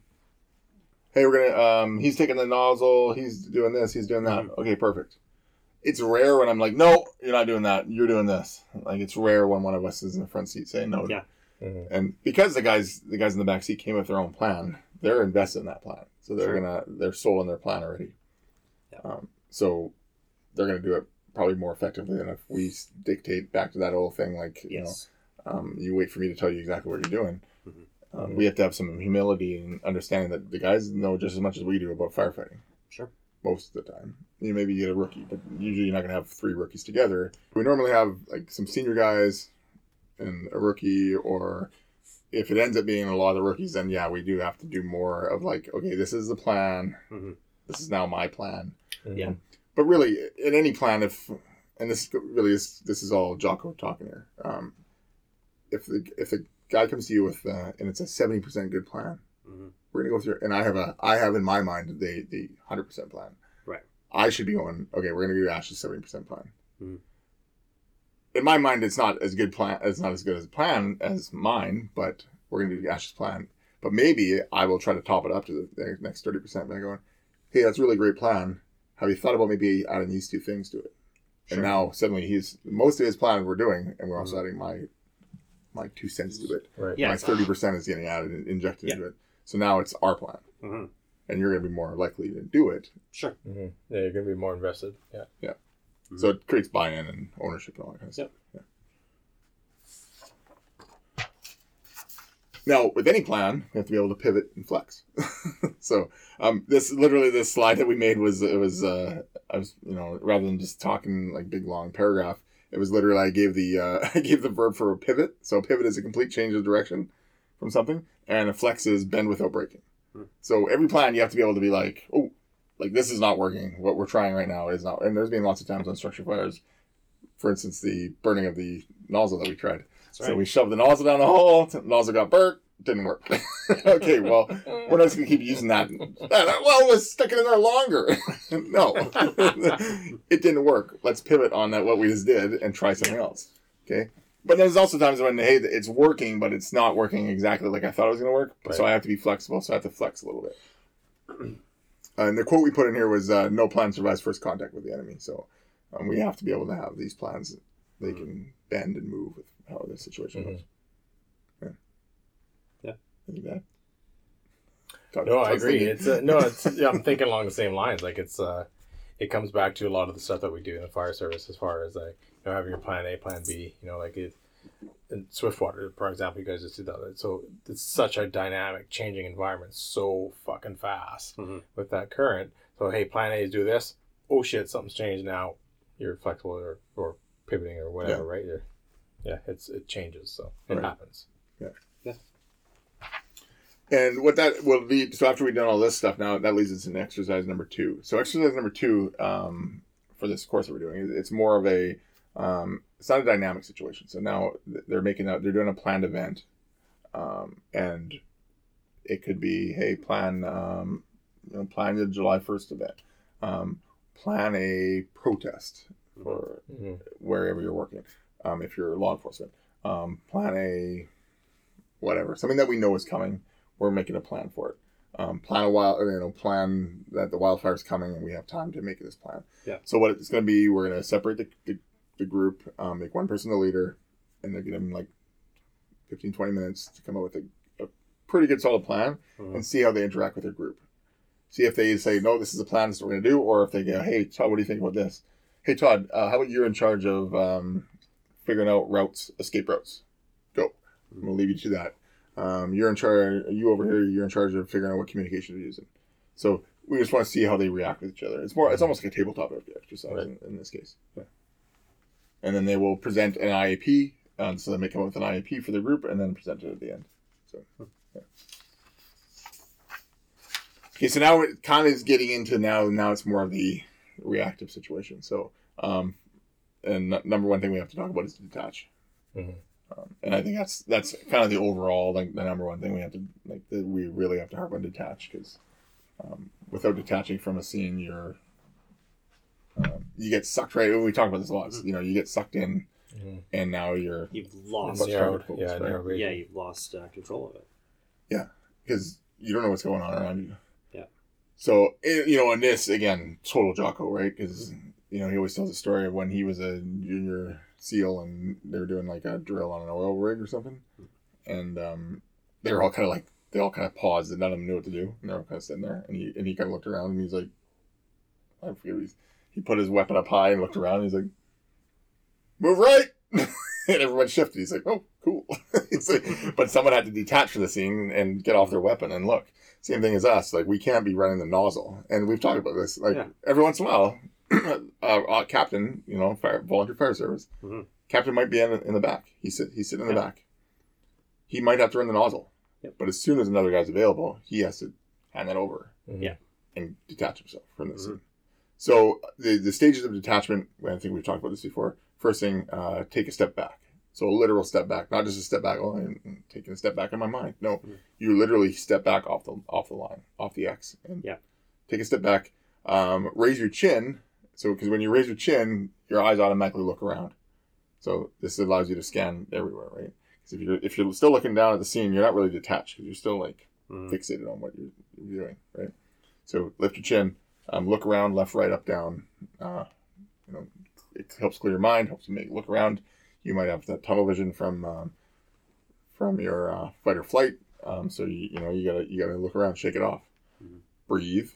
Hey, we're gonna. Um, he's taking the nozzle. He's doing this. He's doing that. Mhm. Okay, perfect. It's rare when I'm like, no, you're not doing that. You're doing this. Like it's rare when one of us is in the front seat saying no. Yeah. Mhm. And because the guys, the guys in the back seat came with their own plan, they're invested in that plan. So they're Sure. gonna, they're sold on their plan already. Yeah. Um, so they're gonna do it probably more effectively than if we dictate back to that old thing like you know um, you wait for me to tell you exactly what you're doing. Mhm. Um, we have to have some humility and understanding that the guys know just as much as we do about firefighting. Sure. Most of the time, you know, maybe you get a rookie, but usually you're not going to have three rookies together. We normally have like some senior guys and a rookie, or if it ends up being a lot of the rookies, then yeah, we do have to do more of like, okay, this is the plan. Mhm. This is now my plan. Yeah. But really, in any plan, if and this really is this is all Jocko talking here. Um, if the if the guy comes to you with uh, and it's a seventy percent good plan, Mhm. we're gonna go through. And I have a I have in my mind the the hundred percent plan. Right. I should be going. Okay, we're gonna do Ash's seventy percent plan. In my mind, it's not as good plan. It's not as good as a plan as mine, but we're gonna do Ash's plan. But maybe I will try to top it up to the, the next thirty percent by going, "Hey, that's a really great plan. Have you thought about maybe adding these two things to it?" Sure. And now suddenly he's most of his plan we're doing, and we're also adding my my two cents to it. Right. Yeah. My thirty percent is getting added and injected Yeah. into it. So now it's our plan, Mhm. and you're going to be more likely to do it. Sure. hmm Yeah, you're gonna be more invested. Yeah. Yeah. So it creates buy-in and ownership and all that kind of stuff. Yeah. Now, with any plan, you have to be able to pivot and flex. so, um, this literally this slide that we made was it was uh, I was you know rather than just talking like big long paragraph, it was literally I gave the uh, I gave the verb for a pivot. So, a pivot is a complete change of direction from something, and a flex is bend without breaking. Hmm. So, every plan you have to be able to be like, oh, like this is not working. What we're trying right now is not. And there's been lots of times on structure fires, for instance, the burning of the nozzle that we tried. That's So we shoved the nozzle down the hole. The nozzle got burnt. Didn't work. okay, well, we're not just gonna keep using that. Well, let's stick it in there longer. no, it didn't work. Let's pivot on that what we just did and try something else. Okay. But there's also times when hey, it's working, but it's not working exactly like I thought it was gonna work. So I have to be flexible. So I have to flex a little bit. And the quote we put in here was uh, no plan survives first contact with the enemy. So um, we have to be able to have these plans that they Mhm. can bend and move with how the situation Mhm. goes. Yeah. Yeah. That? Talk- No, I agree. thinking- It's uh, no, it's yeah, I'm thinking along the same lines. Like it's uh, it comes back to a lot of the stuff that we do in the fire service, as far as like you know having your plan A, plan B. You know, like it in Swiftwater, for example, you guys just did that. So it's such a dynamic, changing environment, so fucking fast Mhm. with that current. So hey, plan A is do this. Oh shit, something's changed now. You're flexible or, or pivoting or whatever, right? You're, yeah, it's it changes, so it Right. happens. Yeah. Yeah. And what that will lead so after we've done all this stuff, now that leads us into exercise number two. So exercise number two um, for this course that we're doing, it's more of a um, it's not a dynamic situation. So now they're making out they're doing a planned event, um, and it could be hey plan um, you know plan the July first event, um, plan a protest for Mhm. wherever you're working. Um, if you're law enforcement, um, plan a whatever something that we know is coming. We're making a plan for it. Um, plan a while, you know, plan that the wildfire is coming and we have time to make this plan. Yeah. So what it's going to be, we're going to separate the, the, the group, um, make one person the leader, and they're give them like 15, 20 minutes to come up with a, a pretty good solid plan Mhm. and see how they interact with their group. See if they say, no, this is the plan, this is what we're going to do, or if they go, hey, Todd, what do you think about this? Hey, Todd, uh, how about you're in charge of um, figuring out routes, escape routes? Go. I'm going to leave you to that. Um, you're in charge, you over here, you're in charge of figuring out what communication you're using. So we just want to see how they react with each other. It's more, it's almost like a tabletop exercise Right. in, in this case. Yeah. And then they will present an IAP. Um, so they may come up with an IAP for the group and then present it at the end. So, yeah. Okay, so now it kind of is getting into now. Now it's more of the reactive situation. So, um, and n- number one thing we have to talk about is to detach. Mhm. Um, and I think that's that's kind of the overall like the number one thing we have to like that we really have to harp on detach because um, without detaching from a scene, you're um, you get sucked right. We talk about this a lot. You know, you get sucked in, Mhm. and now you're You've lost. Much Narrowed, focus, yeah, right? narrow Yeah, you've lost uh, control of it. Yeah, because you don't know what's going on around you. Yeah. So you know, in this again, total Jocko, right? Because you know he always tells the story of when he was a junior SEAL and they were doing like a drill on an oil rig or something, and um, they were all kind of like they all kind of paused and none of them knew what to do, and they were kind of sitting there, and he and he kind of looked around and he's like, I forget, he's, he put his weapon up high and looked around. And he's like, move right. and everyone shifted. He's like, "Oh, cool." Like- but someone had to detach from the scene and get off their weapon and look. Same thing as us. Like we can't be running the nozzle, and we've talked about this. Like Yeah. every once in a while, uh, uh, captain, you know, fire, volunteer fire service, Mhm. captain might be in, in the back. He's sit, he's sitting in the Yeah. back. He might have to run the nozzle, Yep. but as soon as another guy's available, he has to hand that over. Yeah. and detach himself from the Mhm. scene. So the the stages of detachment. I think we've talked about this before. First thing, uh, take a step back. So a literal step back, not just a step back. Oh, I'm taking a step back in my mind. No, Mhm. you literally step back off the off the line, off the X, and Yeah. take a step back. Um, raise your chin. So because when you raise your chin, your eyes automatically look around. So this allows you to scan everywhere, right? Because if you're if you're still looking down at the scene, you're not really detached because you're still like Mhm. fixated on what you're, you're doing, right? So lift your chin, um, look around, left, right, up, down. Uh, you know, it helps clear your mind, helps you make look around. You might have that tunnel vision from um, from your uh, fight or flight. Um, so you you know you gotta you gotta look around, shake it off, Mhm. breathe.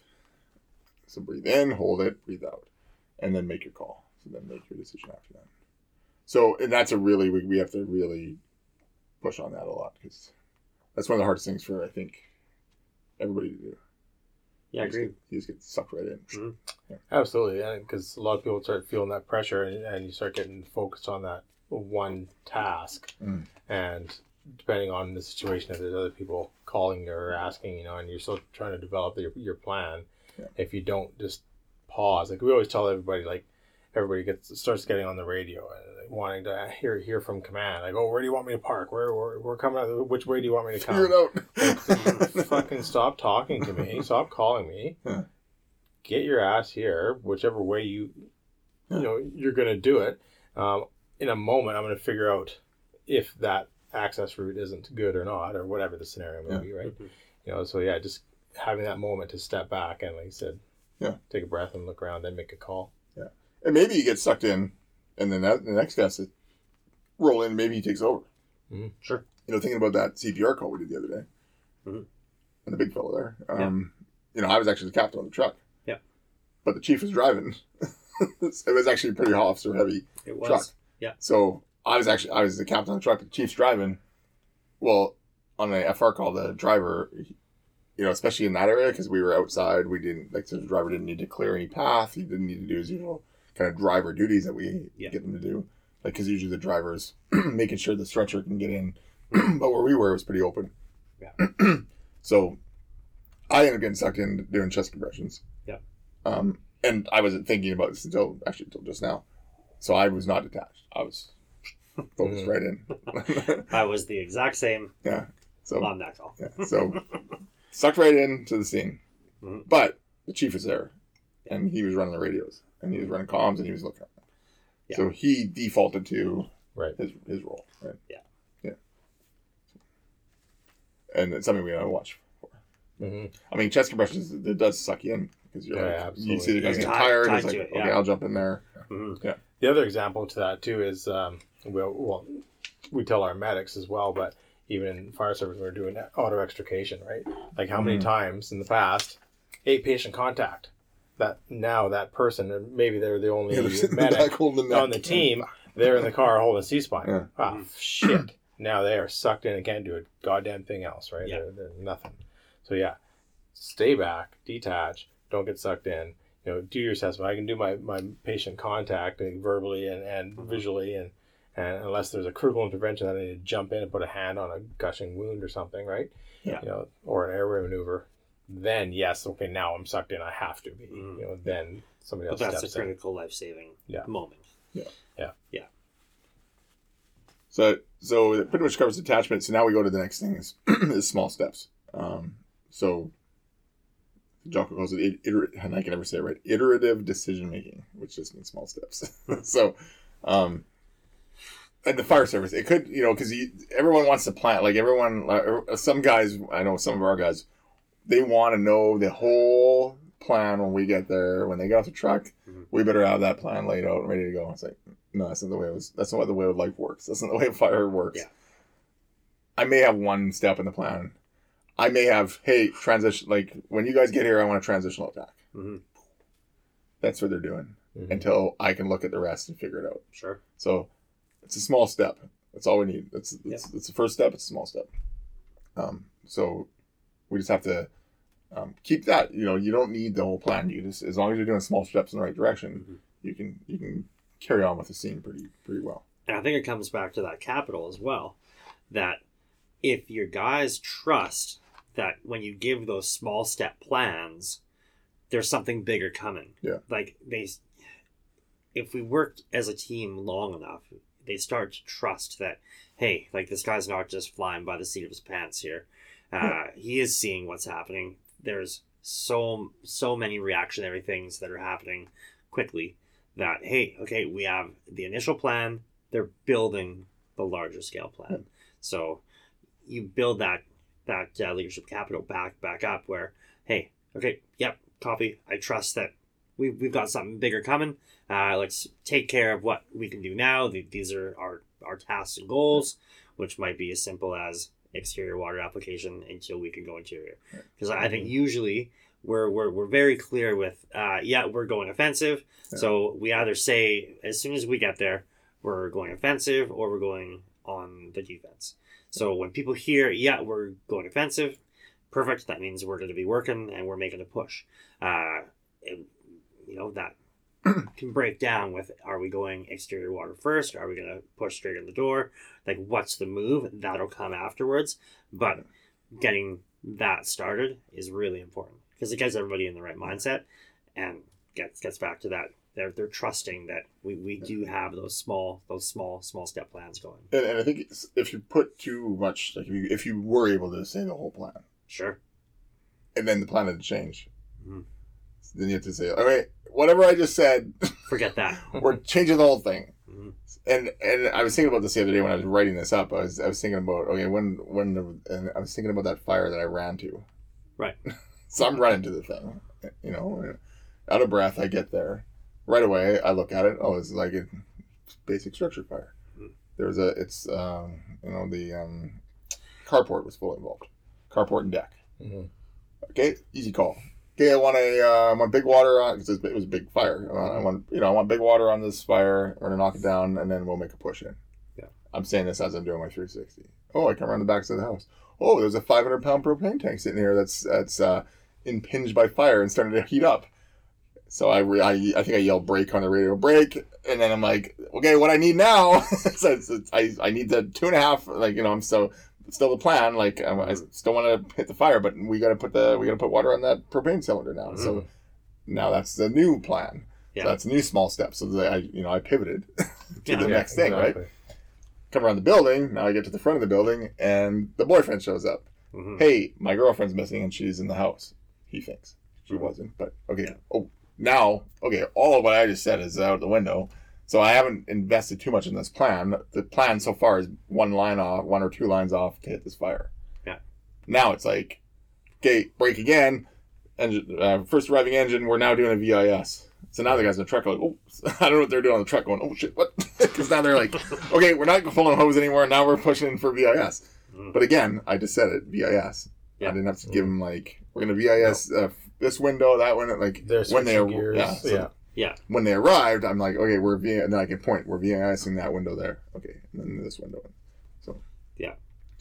So breathe in, hold it, breathe out, and then make your call. So then make your decision after that. So and that's a really we, we have to really push on that a lot because that's one of the hardest things for I think everybody to do. Yeah, I You just agree. get- You just get sucked right in. Mhm. Absolutely, and because a lot of people start feeling that pressure, and, and you start getting focused on that one task, Mm. and depending on the situation, if there's other people calling or asking, you know, and you're still trying to develop your, your plan, Yeah. if you don't just pause, like we always tell everybody, like everybody gets starts getting on the radio and like, wanting to hear hear from command, like, oh, where do you want me to park? Where where we're coming out? Which way do you want me to come? Figure it out. fucking stop talking to me. Stop calling me. Yeah. Get your ass here, whichever way you, you know, you're gonna do it. Um, in a moment, I'm gonna figure out if that access route isn't good or not, or whatever the scenario may Yeah. be, right? Mhm. You know, so yeah, just having that moment to step back and, like you said, Yeah. take a breath and look around, then make a call. Yeah, and maybe you get sucked in, and then that, the next guy has to roll in. Maybe he takes over. Mhm. Sure. You know, thinking about that CPR call we did the other day, Mhm. and the big fellow there. Um, You know, I was actually the captain on the truck. Yeah. But the chief was driving. it was actually a pretty officer heavy It was. truck. Yeah. So I was actually I was the captain of the truck. The chief's driving. Well, on the FR call, the driver, you know, especially in that area because we were outside, we didn't like the driver didn't need to clear any path. He didn't need to do his usual kind of driver duties that we Yeah. get them to do. Like because usually the driver's making sure the stretcher can get in, but where we were it was pretty open. Yeah. so I ended up getting sucked in doing chest compressions. Yeah. Um, and I wasn't thinking about this until actually until just now. So I was not detached. I was focused right in. I was the exact same yeah. So on that call. yeah. So sucked right into the scene. Mhm. But the chief was there, and he was running the radios, and he was running comms, and he was looking at them. Yeah. So he defaulted to Right. his his role. Right. Yeah. Yeah. And it's something we gotta watch. hmm I mean, chest compressions it does suck you in because you're Yeah, like, you see the guys You're getting tied- tired. tied It's like it, okay. I'll jump in there. Mhm. The other example to that too is um, well, well, we tell our medics as well, but even in fire service, we're doing auto extrication, right? Like how many Mhm. times in the past, eight patient contact. That now that person, and maybe they're the only Yeah, they're sitting the back the on the team. They're in the car holding C spine. Yeah. Ah, shit. Now they are sucked in and can't do a goddamn thing else, right? Yeah. They're, they're nothing. So yeah, stay back, detach, don't get sucked in. You know, do your assessment. I can do my, my patient contact verbally and, and Mhm. visually, and, and unless there's a critical intervention that I need to jump in and put a hand on a gushing wound or something, right? Yeah. You know, or an airway maneuver. Then yes, okay, now I'm sucked in. I have to be. Mhm. You know, then somebody else. But else that's a steps in. critical life saving Yeah. moment. Yeah. Yeah. Yeah. So so it pretty much covers detachment. So now we go to the next thing is, is small steps. Um, so Jocko calls it iter- and I can never say it right. Iterative decision making, which just means small steps. so, um, and the fire service, it could you know because everyone wants to plant. Like everyone, uh, some guys, I know some of our guys, they want to know the whole plan when we get there. When they get off the truck, Mhm. we better have that plan laid out and ready to go. It's like no, that's not the way it was. That's not the way life works. That's not the way fire works. Yeah. I may have one step in the plan. I may have, hey, transition. Like when you guys get here, I want a transitional attack. hmm That's what they're doing Mhm. until I can look at the rest and figure it out. Sure. So it's a small step. That's all we need. That's it's, it's the first step. It's a small step. Um, so we just have to um, keep that. You know, you don't need the whole plan. You just as long as you're doing small steps in the right direction, Mhm. you can you can carry on with the scene pretty pretty well. And I think it comes back to that capital as well. That if your guys trust that when you give those small step plans, there's something bigger coming. Yeah. Like they, if we work as a team long enough, they start to trust that, hey, like this guy's not just flying by the seat of his pants here. Uh, he is seeing what's happening. There's so so many reactionary things that are happening quickly that hey okay we have the initial plan they're building the larger scale plan. So you build that that uh, leadership capital back back up where hey okay yep copy i trust that we, we've got something bigger coming. Uh, let's take care of what we can do now. These are our our tasks and goals which might be as simple as exterior water application until we can go interior. Because i think usually we're, we're, we're very clear with uh, yeah we're going offensive. Yeah. so we either say as soon as we get there we're going offensive or we're going on the defense. So when people hear yeah we're going offensive perfect. That means we're going to be working and we're making a push. Uh, and, you know that can break down with are we going exterior water first? Are we going to push straight in the door? Like what's the move? That'll come afterwards. But getting that started is really important because it gets everybody in the right mindset and gets gets back to that they're they're trusting that we, we do have those small those small small step plans going. And, and I think it's, if you put too much, like if you, if you were able to say the whole plan, sure. and then the plan had to change, Mhm. Then you have to say, all right, whatever I just said, forget that we're changing the whole thing. Mhm. And and I was thinking about this the other day when I was writing this up. I was I was thinking about okay when when the, and I was thinking about that fire that I ran to. Right. so I'm running to the thing. You know, out of breath. I get there right away. I look at it. Oh, it's like a basic structure fire. Hmm. There's a. It's um, you know the um, carport was fully involved. Carport and deck. Mhm. Okay, easy call. Okay, I want a uh, I want big water on because it was a big fire. I want, I want you know I want big water on this fire. We're gonna knock it down and then we'll make a push in. Yeah. I'm saying this as I'm doing my 360. Oh, I come around the back side of the house. Oh, there's a 500 pound propane tank sitting here that's that's uh, impinged by fire and starting to heat up. So I, re- I I think I yelled break on the radio break, and then I'm like, okay, what I need now? so it's, it's, I I need the two and a half. Like you know, I'm so still the plan. Like um, I still want to hit the fire, but we got to put the we got to put water on that propane cylinder now. So now that's the new plan. Yeah. So that's a new small step. So that I you know I pivoted to Yeah. the Yeah, next thing, right? Come around the building. Now I get to the front of the building, and the boyfriend shows up. Mhm. Hey, my girlfriend's missing, and she's in the house. He thinks she Mhm. wasn't, but okay. Oh, now okay. All of what I just said is out the window. So I haven't invested too much in this plan. The plan so far is one line off, one or two lines off to hit this fire. Yeah. Now it's like, okay, break again. Engine, uh, first arriving engine. We're now doing a VIS. So now the guys in the truck are like, oh, I don't know what they're doing on the truck. Going, oh shit, what? Because now they're like, okay, we're not pulling hose anymore. Now we're pushing for VIS. Mhm. But again, I just said it, VIS. Yeah. I didn't have to give them like, we're gonna VIS uh, this window, that window. Like They're when they switching gears. yeah, so yeah. When they arrived, I'm like, okay, we're VIS, and then I can point, we're VISing that window there. Okay, and then this window. So. Yeah.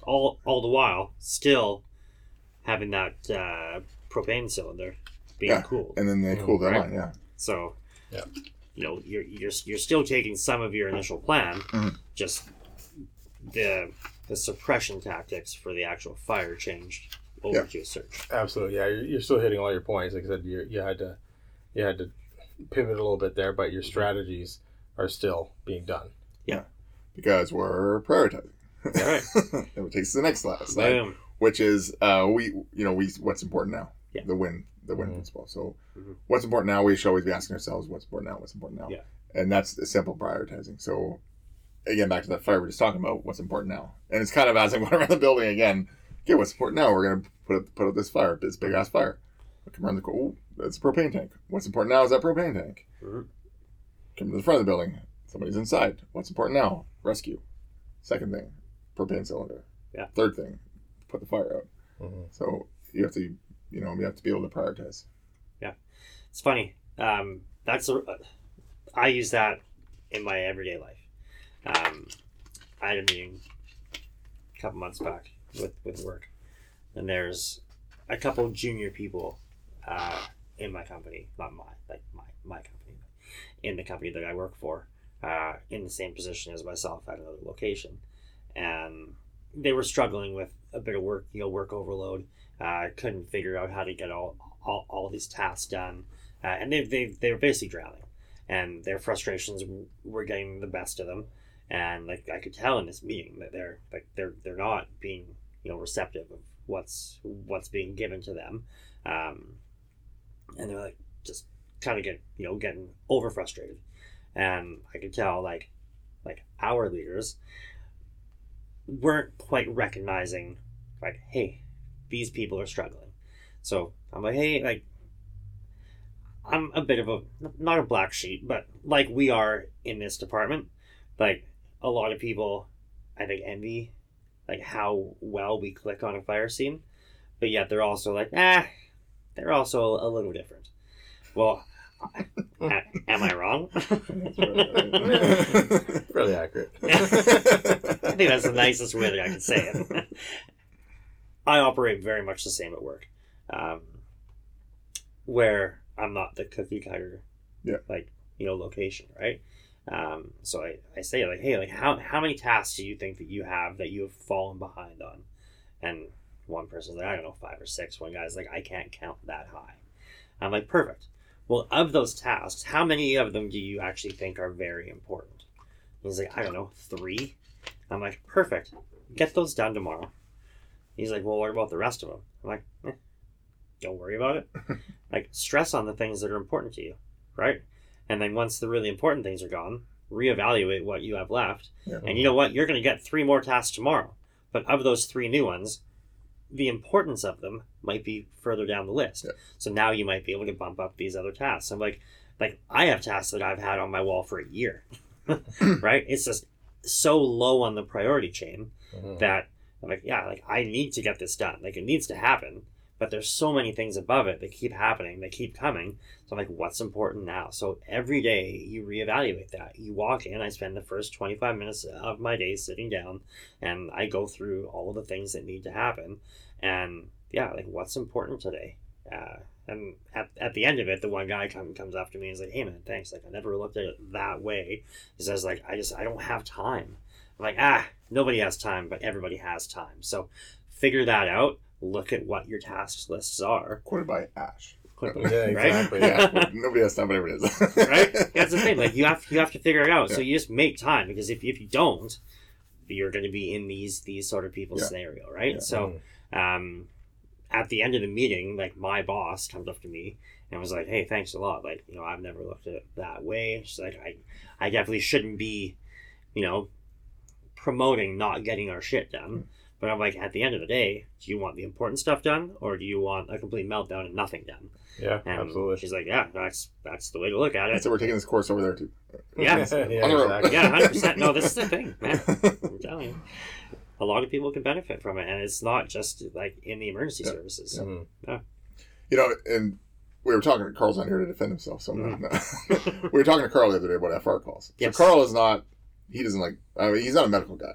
All all the while still having that uh, propane cylinder being Yeah. cooled. And then they Mhm, cool that right. line, yeah. So, Yeah. you know, you're you're you're still taking some of your initial plan, Mhm. just the the suppression tactics for the actual fire changed over Yeah. to a search. Absolutely, yeah. You're, you're still hitting all your points. Like I said, you you had to you had to pivot a little bit there, but your strategies are still being done. Yeah. Because we're prioritizing. All right. and it takes us to the next slide, slide Boom. which is uh, we you know we what's important now Yeah. the win the win Mhm. principle so Mhm. what's important now we should always be asking ourselves what's important now what's important now Yeah. and that's the simple prioritizing so again back to that fire we're just talking about what's important now and it's kind of as I'm going around the building again okay what's important now we're gonna put up, put up this fire this big ass fire come around the corner oh that's a propane tank what's important now is that propane tank Mhm. come to the front of the building somebody's inside what's important now rescue second thing propane cylinder Yeah. third thing put the fire out Mhm. so you have to, you know, you have to be able to prioritize. Yeah, it's funny. Um, that's a, I use that in my everyday life. Um, I had a meeting a couple months back with, with work, and there's a couple junior people uh, in my company, not my like my my company, in the company that I work for, uh, in the same position as myself at another location, and they were struggling with a bit of work, you know, work overload. Uh, couldn't figure out how to get all all, all these tasks done, uh, and they they they were basically drowning, and their frustrations were getting the best of them, and like I could tell in this meeting that they're like they're they're not being you know receptive of what's what's being given to them, um, and they're like just kind of get you know getting over frustrated, and I could tell like like our leaders weren't quite recognizing like hey these people are struggling. So i'm like hey like i'm a bit of a not a black sheep but like we are in this department. Like a lot of people i think envy like how well we click on a fire scene. But yet they're also like ah they're also a little different well a- am i wrong Fairly accurate. I think that's the nicest way that I can say it. I operate very much the same at work, um, where I'm not the cookie cutter, Yeah. like you know, location, right? Um, so I, I say like, hey, like how how many tasks do you think that you have that you have fallen behind on? And one person's like, I don't know, five or six. One guy's like, I can't count that high. I'm like, perfect. Well, of those tasks, how many of them do you actually think are very important? He's like, I don't know, three. I'm like, perfect. Get those done tomorrow. He's like, well, what about the rest of them? I'm like, eh, don't worry about it. like, stress on the things that are important to you, right? And then once the really important things are gone, reevaluate what you have left. Yeah. And you know what? You're going to get three more tasks tomorrow. But of those three new ones, the importance of them might be further down the list. Yeah. So now you might be able to bump up these other tasks. I'm like, like I have tasks that I've had on my wall for a year, right? It's just so low on the priority chain Mhm. that I'm like, yeah, like I need to get this done. Like it needs to happen. But there's so many things above it that keep happening, that keep coming. So I'm like, what's important now? So every day you reevaluate that. You walk in, I spend the first 25 minutes of my day sitting down and I go through all of the things that need to happen. And yeah, like what's important today? Uh, and at, at the end of it, the one guy come, comes after me and is like, hey man, thanks. Like I never looked at it that way. He says like, I just, I don't have time. I'm like, ah, nobody has time, but everybody has time. So figure that out. Look at what your tasks lists are. Quoted by Ash. Click Yeah, right? exactly. Yeah, nobody has time, whatever it is. right? That's the thing. Like you have you have to figure it out. So you just make time because if, if you don't, you're going to be in these these sort of people's Yeah. scenario, right? Yeah. So um, at the end of the meeting, like my boss comes up to me and was like, "Hey, thanks a lot. Like you know, I've never looked at it that way. She's like, I I definitely shouldn't be, you know, promoting not getting our shit done." But I'm like, at the end of the day, do you want the important stuff done, or do you want a complete meltdown and nothing done? Yeah, And absolutely. she's like, yeah, that's that's the way to look at it. so we're taking this course over there too. Yeah. yeah, On the road. exactly. yeah, hundred percent. No, this is the thing, man. I'm telling you, a lot of people can benefit from it, and it's not just like in the emergency Yeah. services. Mhm. You know, and we were talking. to Carl's not here to defend himself, so Mm-hmm. we were talking to Carl the other day about FR calls. Yes. So Carl is not. He doesn't like. I mean, he's not a medical guy.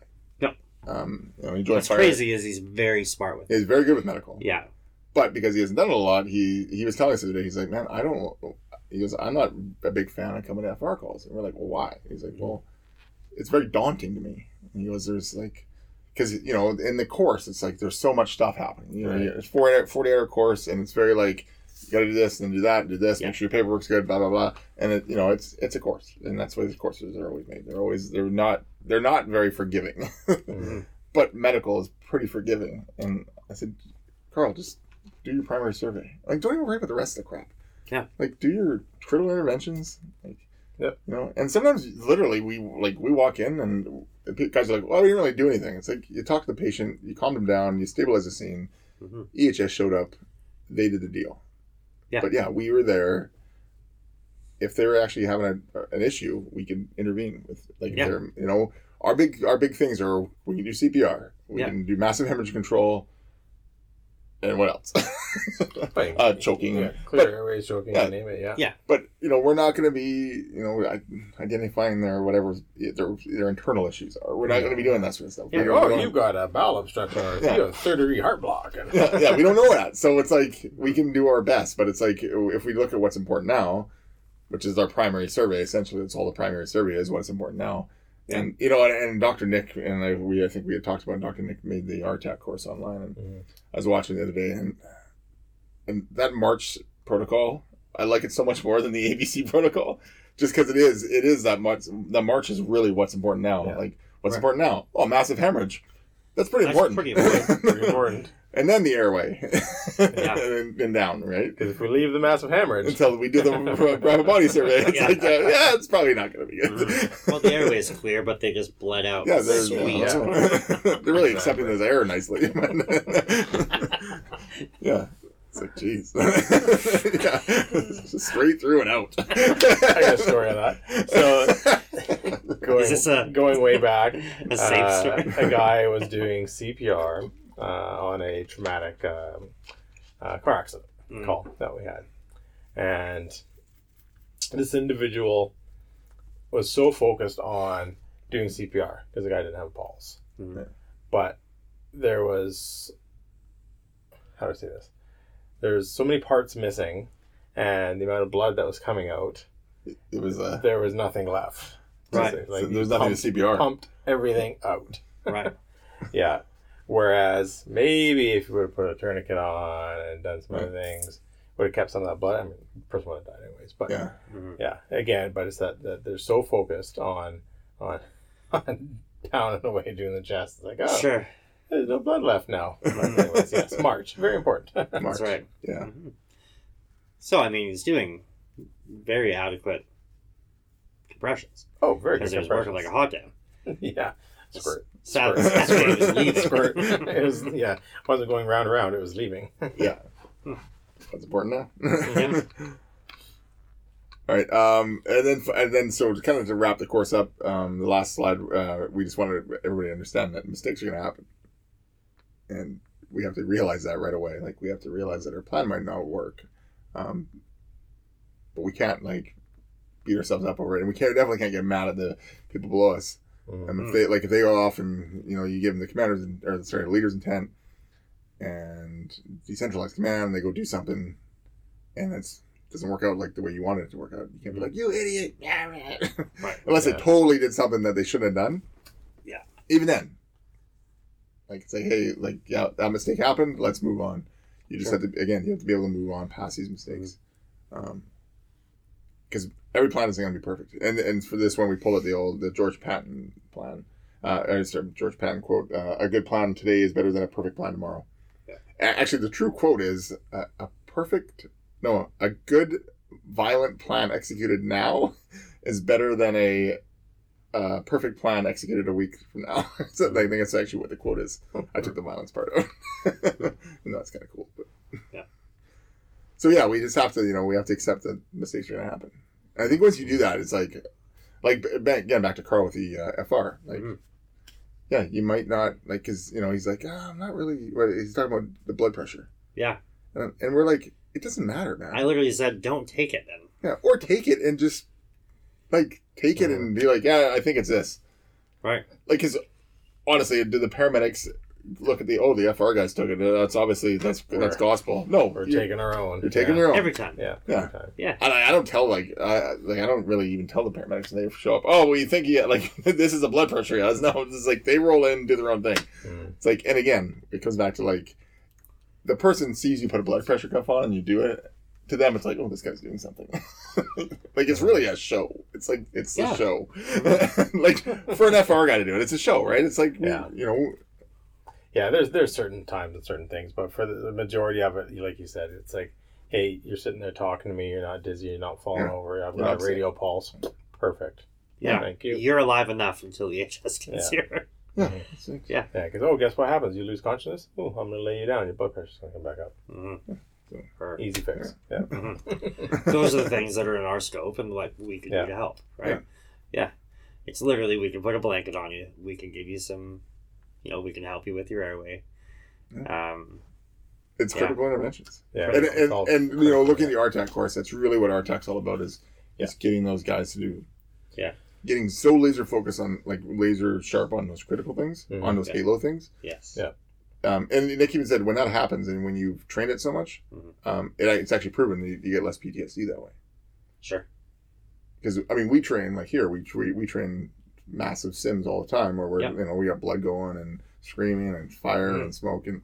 Um, you know, he joined What's fire. crazy is he's very smart with it. He's very good with medical. Yeah, But because he hasn't done it a lot, he he was telling us the other day. He's like, man, I don't. He goes, I'm not a big fan of coming to FR calls. And we're like, well, why? He's like, well, it's very daunting to me. And he goes, there's like, because you know, in the course, it's like there's so much stuff happening. You know, Right. it's 40, 40 hour course, and it's very like you got to do this and do that and do this. Yeah. Make sure your paperwork's good. Blah blah blah. And it, you know, it's it's a course, and that's why these courses are always made. They're always they're not they're not very forgiving. Mhm. but medical is pretty forgiving. And I said, Carl, just do your primary survey. Like, don't even worry about the rest of the crap. Yeah. Like, do your critical interventions. Like, Yep. You know, and sometimes literally we like we walk in and the guys are like, "Well, we didn't really do anything." It's like you talk to the patient, you calm them down, you stabilize the scene. Mhm. EHS showed up, they did the deal. Yeah. But yeah, we were there. If they're actually having a, an issue, we can intervene with like if Yeah. they're you know our big our big things are we can do CPR, we Yeah. can do massive hemorrhage control, and what else? Right. uh, choking. Yeah, clear airways, choking, yeah. name it. Yeah. Yeah. But you know we're not going to be you know identifying their whatever their their internal issues are. We're not going to be doing that sort of stuff. Yeah. Oh, you've got a bowel obstruction or Yeah. you have third degree heart block. Yeah, yeah, we don't know that. So it's like we can do our best, but it's like if we look at what's important now, which is our primary survey, essentially that's all the primary survey is what's important now. And you know, and, and Dr. Nick and I, we I think we had talked about Dr. Nick made the RTAC course online, and Mhm. I was watching the other day, and and that March protocol, I like it so much more than the ABC protocol, just because it is it is that much. The March is really what's important now. Yeah. Like what's Right. important now? Oh, massive hemorrhage. That's pretty That's important. pretty important. Pretty important. And then the airway, Yeah. and, and down, right? Because if we leave the massive hemorrhage, Until we do the rapid body survey, it's Yeah. like, uh, yeah, it's probably not going to be good. Mhm. well, the airway is clear, but they just bled out. yeah, they're, sweet. yeah. they're really accepting this air nicely. yeah. It's like, jeez. yeah. Just straight through and out. I got a story on that. So going, Is this a- going way back, A safe uh, a guy was doing CPR on a traumatic um, uh, car accident Mm. call that we had, and this individual was so focused on doing CPR because the guy didn't have a pulse, Mhm. but there was how do I say this? There's so many parts missing, and the amount of blood that was coming out, it was, uh, there was nothing left. Right. Like so there's nothing pumped, to CPR. pumped everything out. Right. Yeah. Whereas maybe if you would have put a tourniquet on and done some other things, would have kept some of that blood. I mean, the person would have died anyways. But Yeah. Mhm. yeah, again, but it's that, that they're so focused on on on down and away doing the chest. It's like, oh, Sure. there's no blood left now. But anyways, yes, March, very important. March. That's right. Yeah. Mhm. So I mean, he's doing very adequate compressions oh, very good. because he was working like a hot damn. yeah, squirt. Sad, Spurt. sad day was leaving. Spurt. It was yeah. It wasn't going round and round. It was leaving. Yeah. That's important now. Yeah. All right. Um, and then, and then, so kind of to wrap the course up, um, the last slide, uh, we just wanted everybody to understand that mistakes are going to happen. And we have to realize that right away. Like, we have to realize that our plan might not work. Um, but we can't, like, beat ourselves up over it. And we can't, definitely can't get mad at the people below us. Mhm. And if they like if they go off and you know you give them the commanders and or sorry the leaders intent and decentralized command and they go do something and it's doesn't work out like the way you wanted it to work out. You can't be like you idiot, Right. unless Yeah. they totally did something that they shouldn't have done. Yeah. Even then, like say hey like yeah that mistake happened. Let's move on. You just Sure. have to again you have to be able to move on past these mistakes. Um, because every plan isn't going to be perfect. And and for this one, we pulled out the old the George Patton plan. Uh, or sorry, George Patton quote: uh, "A good plan today is better than a perfect plan tomorrow." Yeah. Actually, the true quote is: uh, "A perfect, no, a good violent plan executed now is better than a uh, perfect plan executed a week from now." so I think that's actually what the quote is. I took the violence part out. no, that's kind of cool. But. Yeah. So yeah, we just have to, you know, we have to accept that mistakes are going to happen. I think once you do that, it's like, like back, again back to Carl with the uh, FR. Like, Mhm. yeah, you might not like because you know he's like, ah, I'm not really. What, he's talking about the blood pressure, Yeah. and, and we're like, it doesn't matter, man. I literally said, don't take it then. yeah, or take it and just like take it and be like, yeah, I think it's this. Right. Like, because honestly, do the paramedics look at the oh the FR guys took it? That's obviously that's that's gospel. No, We're you're, taking our own. you're taking yeah. your own. Every time. Yeah. Yeah. time. Yeah. And I, I don't tell like I like I don't really even tell the paramedics when they show up. Oh, well, you think yeah, like this is a blood pressure? Guys, no, it's like they roll in, do their own thing. Mhm. It's like, and again, it comes back to like the person sees you put a blood pressure cuff on and you do it. To them, it's like, oh, this guy's doing something. like it's really a show. It's like it's Yeah. a show. like for an FR guy to do it, it's a show, right? It's like Yeah. you know, Yeah, there's there's certain times and certain things, but for the, the majority of it, like you said, it's like, hey, you're sitting there talking to me, you're not dizzy, you're not falling Yeah. over, I've got a radial pulse, perfect. Yeah. thank you. You're alive enough until the HS gets Yeah. here. yeah, it's Yeah, because oh, guess what happens? You lose consciousness. Oh, I'm gonna lay you down. Your blood pressure's gonna come back up. Mhm. So- Easy fix. Yeah. Mhm. Those are the things that are in our scope and like we can Yeah. do to help, right? Yeah. Yeah. It's literally we can put a blanket on you. We can give you some, you know, we can help you with your airway. Um, it's Yeah. critical interventions. Yeah. and it's and, and you know, looking at yeah. the RTAC course, that's really what RTAC's all about is is getting those guys to do Yeah. getting so laser focused on like laser sharp on those critical things, Mhm. on those Yeah. halo things. yes. Yeah. Um, and Nick even said when that happens and when you've trained it so much, Mhm. um, it, it's actually proven that you, you get less PTSD that way. Sure. Because I mean, we train like here, we we, we train massive sims all the time where we're Yeah. you know we got blood going and screaming and fire Mhm. and smoke and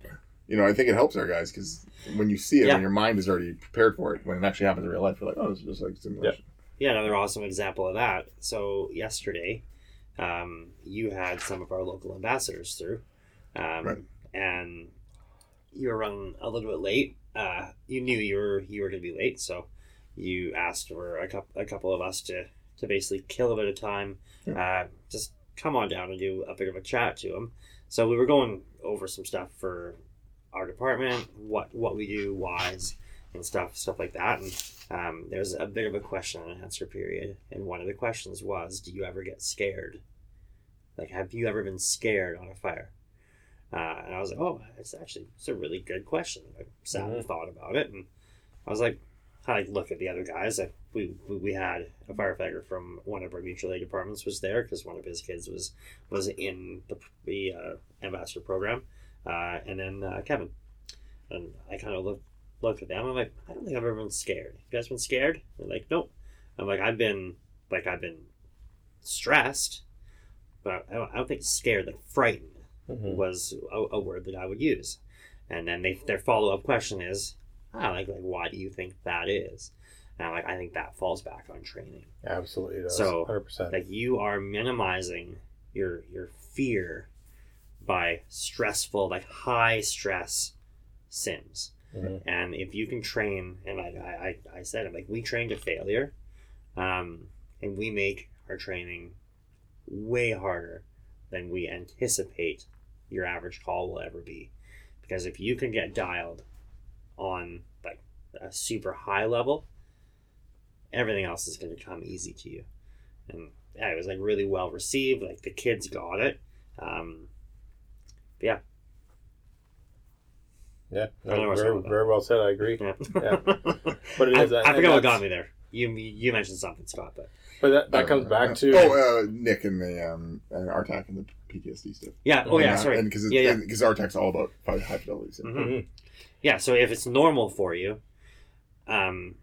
you know I think it helps our guys because when you see it, Yeah. when your mind is already prepared for it, when it actually happens in real life, you're like, oh, this is just like simulation. Yeah, another awesome example of that. So yesterday, um, you had some of our local ambassadors through, um, Right. and you were running a little bit late. Uh, you knew you were you were going to be late, so you asked for a couple a couple of us to to basically kill a bit of time, uh, just come on down and do a bit of a chat to them. So we were going over some stuff for our department, what what we do, whys, and stuff stuff like that, and um, was a bit of a question and answer period, and one of the questions was, "Do you ever get scared? Like, have you ever been scared on a fire?" Uh, and I was like, "Oh, it's actually it's a really good question." I sat and Mhm. thought about it, and I was like, I look at the other guys. I, we, we had a firefighter from one of our mutual aid departments was there because one of his kids was was in the the uh, ambassador program, uh, and then uh, Kevin, and I kind of looked looked at them. I'm like, I don't think I've ever been scared. You guys been scared? They're like, nope. I'm like, I've been like I've been stressed, but I don't, I don't think scared. Like frightened Mhm. was a, a word that I would use. And then they, their follow up question is, ah, like, like, why do you think that is? And like, I think that falls back on training. Absolutely does. So, 100%. Like you are minimizing your your fear by stressful, like high stress sims. Mhm. And if you can train, and I, I, I said it, like we train to failure, um, and we make our training way harder than we anticipate your average call will ever be. Because if you can get dialed on like a super high level, everything else is going to come easy to you. And yeah, it was like really well received. Like the kids got it. Um, yeah, Yeah, I don't know no, very, wrong with that. very well said. I agree. yeah. Yeah. But it I, is, I and forget what got me there. You you mentioned something, Scott, but But that, that Uh, comes back uh, to oh uh, Nick and the um and RTAC and the PTSD stuff. yeah. Oh yeah, And, uh, sorry. Because yeah, yeah. because RTAC's all about high high fidelity. So. Mhm. Mhm. Yeah, so if it's normal for you, um,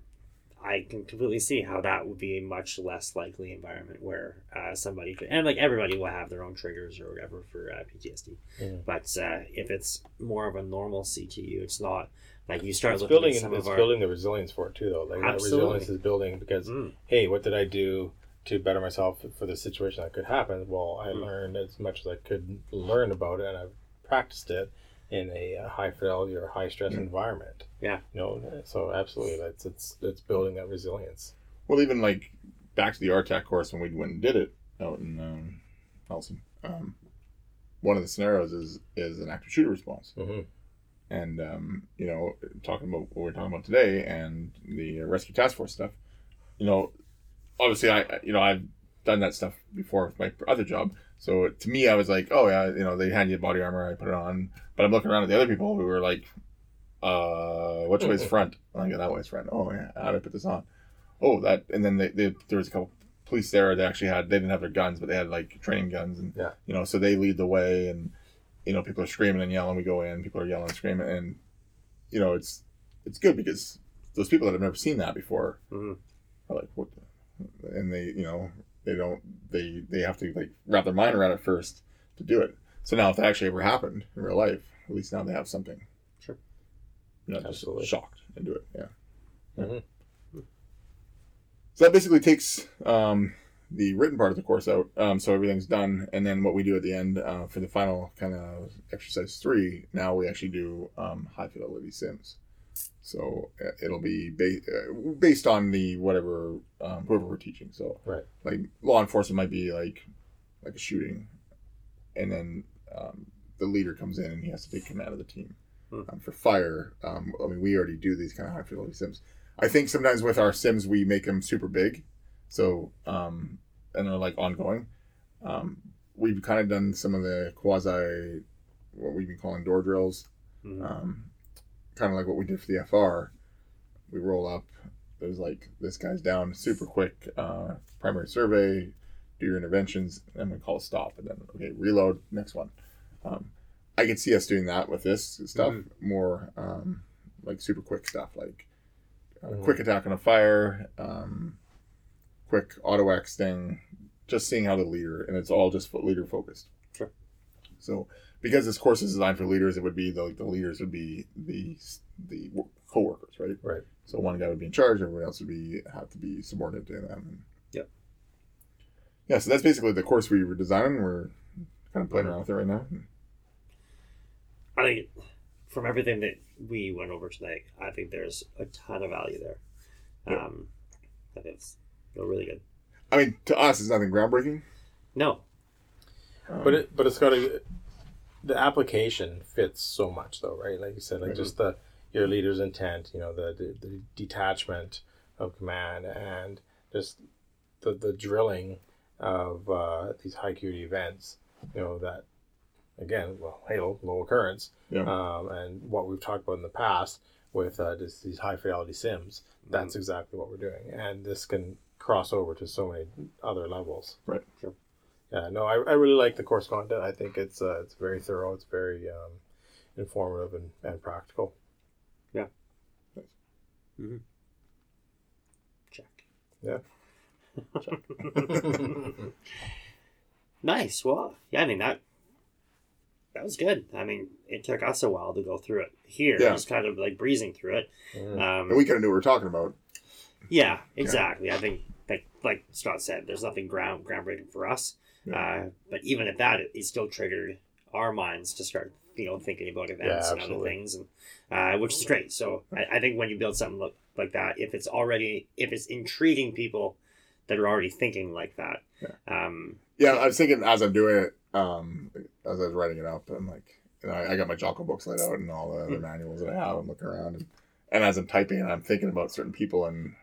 I can completely see how that would be a much less likely environment where uh, somebody could, and like everybody will have their own triggers or whatever for uh, PTSD. Mhm. But uh, if it's more of a normalcy to you, it's not like you start it's looking building at some it's of our. building the resilience for it too though. Like that Absolutely. resilience is building because Mm, hey, what did I do to better myself for the situation that could happen? Well, I Mm. learned as much as I could learn about it, and I've practiced it in a uh, high fidelity or high stress Yeah. environment. Yeah. You know, so absolutely, that's it's it's building that resilience. Well, even like back to the RTAC course when we went and did it out in um, Nelson. Um, one of the scenarios is is an active shooter response, Mm-hmm. and um, you know, talking about what we're talking about today and the rescue task force stuff. You know, obviously, I I- you know I've done that stuff before with my other job. So to me, I was like, oh yeah, you know, they hand you body armor, I put it on. But I'm looking around at the other people who were like, uh, which way's front? And I go that way's front. Oh yeah, how do I put this on? Oh that, and then they, they there was a couple police there. They actually had they didn't have their guns, but they had like training guns, and Yeah. you know, so they lead the way, and you know, people are screaming and yelling. We go in, people are yelling and screaming, and you know, it's it's good because those people that have never seen that before mhm. are like, what? The? And they, you know, they don't, they they have to like wrap their mind around it first to do it. So now, if that actually ever happened in real life, at least now they have something. Sure. Not just Absolutely. shocked into it. Yeah. Mhm. So that basically takes um, the written part of the course out. Um, so everything's done, and then what we do at the end uh, for the final kind of exercise three. Now we actually do um, high fidelity sims. So uh, it'll be ba- uh, based on the whatever um, whoever we're teaching. So Right. like law enforcement might be like like a shooting, and then um, the leader comes in and he has to take command of the team. Hmm. Um, for fire, um, I mean we already do these kind of high fidelity sims. I think sometimes with our sims we make them super big, so um, and they're like ongoing. Um, we've kind of done some of the quasi, what we've been calling door drills, Mhm. Kind of like what we did for the FR. We roll up. There's like this guy's down super quick. Uh, primary survey, do your interventions, and we call a stop, and then okay, reload. Next one. Um, I could see us doing that with this stuff more, um, like super quick stuff, like uh, Mhm. quick attack on a fire, um, quick auto X thing. Just seeing how the leader, and it's all just leader focused. Sure. So because this course is designed for leaders, it would be the, like the leaders would be the the wo- co-workers, right? Right. So one guy would be in charge, everyone else would be have to be subordinate to them. Yep. Yeah, so that's basically the course we were designing. We're kind of playing around with it right now. I think from everything that we went over tonight, I think there's a ton of value there. Yeah. Um, I think it's really good. I mean, to us, it's nothing groundbreaking. No, Um, But it but it's got to the application fits so much though, right? Like you said, like Mhm. just the your leader's intent, you know, the, the the detachment of command and just the the drilling of uh, these high acuity events, you know, that again, well, hail, low occurrence, Yeah. um, and what we've talked about in the past with uh, just these high fidelity sims. That's exactly what we're doing, and this can cross over to so many other levels. Right. Sure. Yeah, no, I, I really like the course content. I think it's uh, it's very thorough. It's very um, informative and, and practical. Yeah. Check. Yeah. nice. Well, yeah. I mean that that was good. I mean, it took us a while to go through it. Here, Yeah. just kind of like breezing through it. Mm. Um, and we kind of knew what we were talking about. Yeah, exactly. I think that, like Scott said, there's nothing ground groundbreaking for us. Uh, but even at that, it, it still triggered our minds to start, you know, thinking about events Yeah, and other things, and uh, which is great. So I, I think when you build something look, like that, if it's already if it's intriguing people that are already thinking like that, um, Yeah, I was thinking as I'm doing it, um, as I was writing it up, I'm like, and I, I got my Jocko books laid out and all the other manuals that I have. I'm looking around, and, and as I'm typing, and I'm thinking about certain people and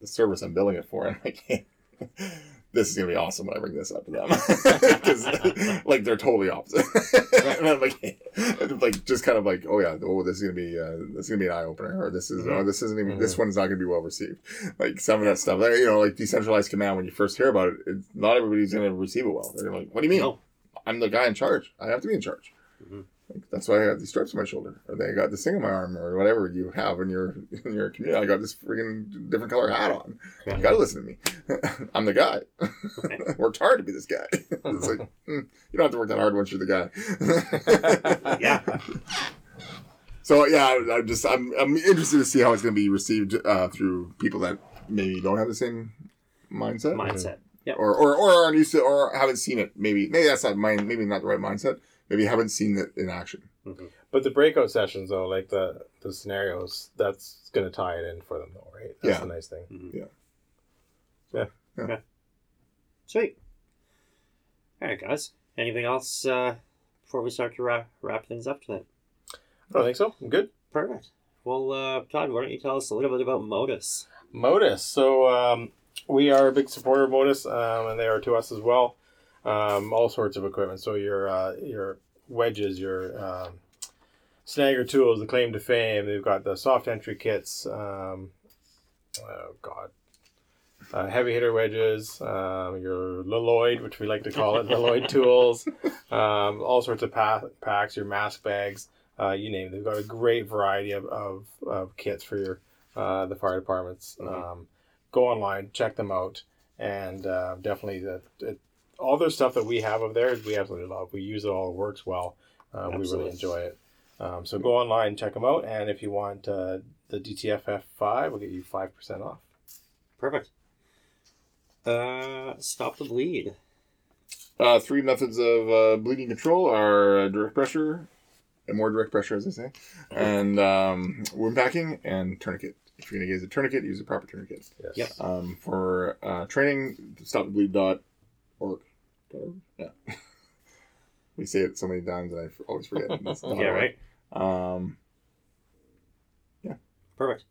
the service I'm building it for, and I'm like, this is gonna be awesome when I bring this up to them because like they're totally opposite. and I'm like, like just kind of like, oh yeah, oh this is gonna be uh, this is gonna be an eye opener, or this is oh this isn't even this one's not gonna be well received. Like some of that stuff, like, you know, like decentralized command. When you first hear about it, not everybody's gonna receive it well. They're like, what do you mean? No. I'm the guy in charge. I have to be in charge. Mhm. Like, that's why I got these stripes on my shoulder, or they got this thing on my arm, or whatever you have in your in your community. I got this freaking different color hat on. You gotta listen to me. I'm the guy. Worked hard to be this guy. it's like mm, you don't have to work that hard once you're the guy. Yeah. So yeah, I'm just I'm I'm interested to see how it's going to be received uh, through people that maybe don't have the same mindset, Mindset. Yeah. or or or aren't used to or haven't seen it. Maybe maybe that's not mind. Maybe not the right mindset. Maybe haven't seen it in action. Mhm. But the breakout sessions, though, like the the scenarios, that's going to tie it in for them, though, right? That's Yeah. the nice thing. Mhm. Yeah. Yeah. Yeah. Okay. Sweet. All right, guys. Anything else uh, before we start to wrap, wrap things up tonight? I don't think so. I'm good. Perfect. Well, uh, Todd, why don't you tell us a little bit about Modus? Modus. So um, we are a big supporter of Modus, um, and they are to us as well. Um, all sorts of equipment. So your uh, your wedges, your um, snagger tools, the claim to fame. They've got the soft entry kits. Um, oh God. Uh, heavy hitter wedges, um, your Lloyd, which we like to call it, Lloyd tools, um, all sorts of pa- packs, your mask bags, uh, you name it. They've got a great variety of, of, of kits for your uh, the fire departments. Mhm. Um, go online, check them out, and uh, definitely the, it, all the stuff that we have of theirs, we absolutely love. We use it all; it works well. Uh, we really enjoy it. Um, so go online, check them out, and if you want uh, the DTFF five, we'll get you five percent off. Perfect. Uh, stop the bleed. Uh, three methods of uh, bleeding control are uh, direct pressure, and more direct pressure, as I say, and um, wound packing and tourniquet. If you're going to use a tourniquet, use a proper tourniquet. Yes. Yep. Um, for uh, training, stopthebleed.org. Yeah. we say it so many times and I always forget. It's Yeah, right. Um, yeah. Perfect.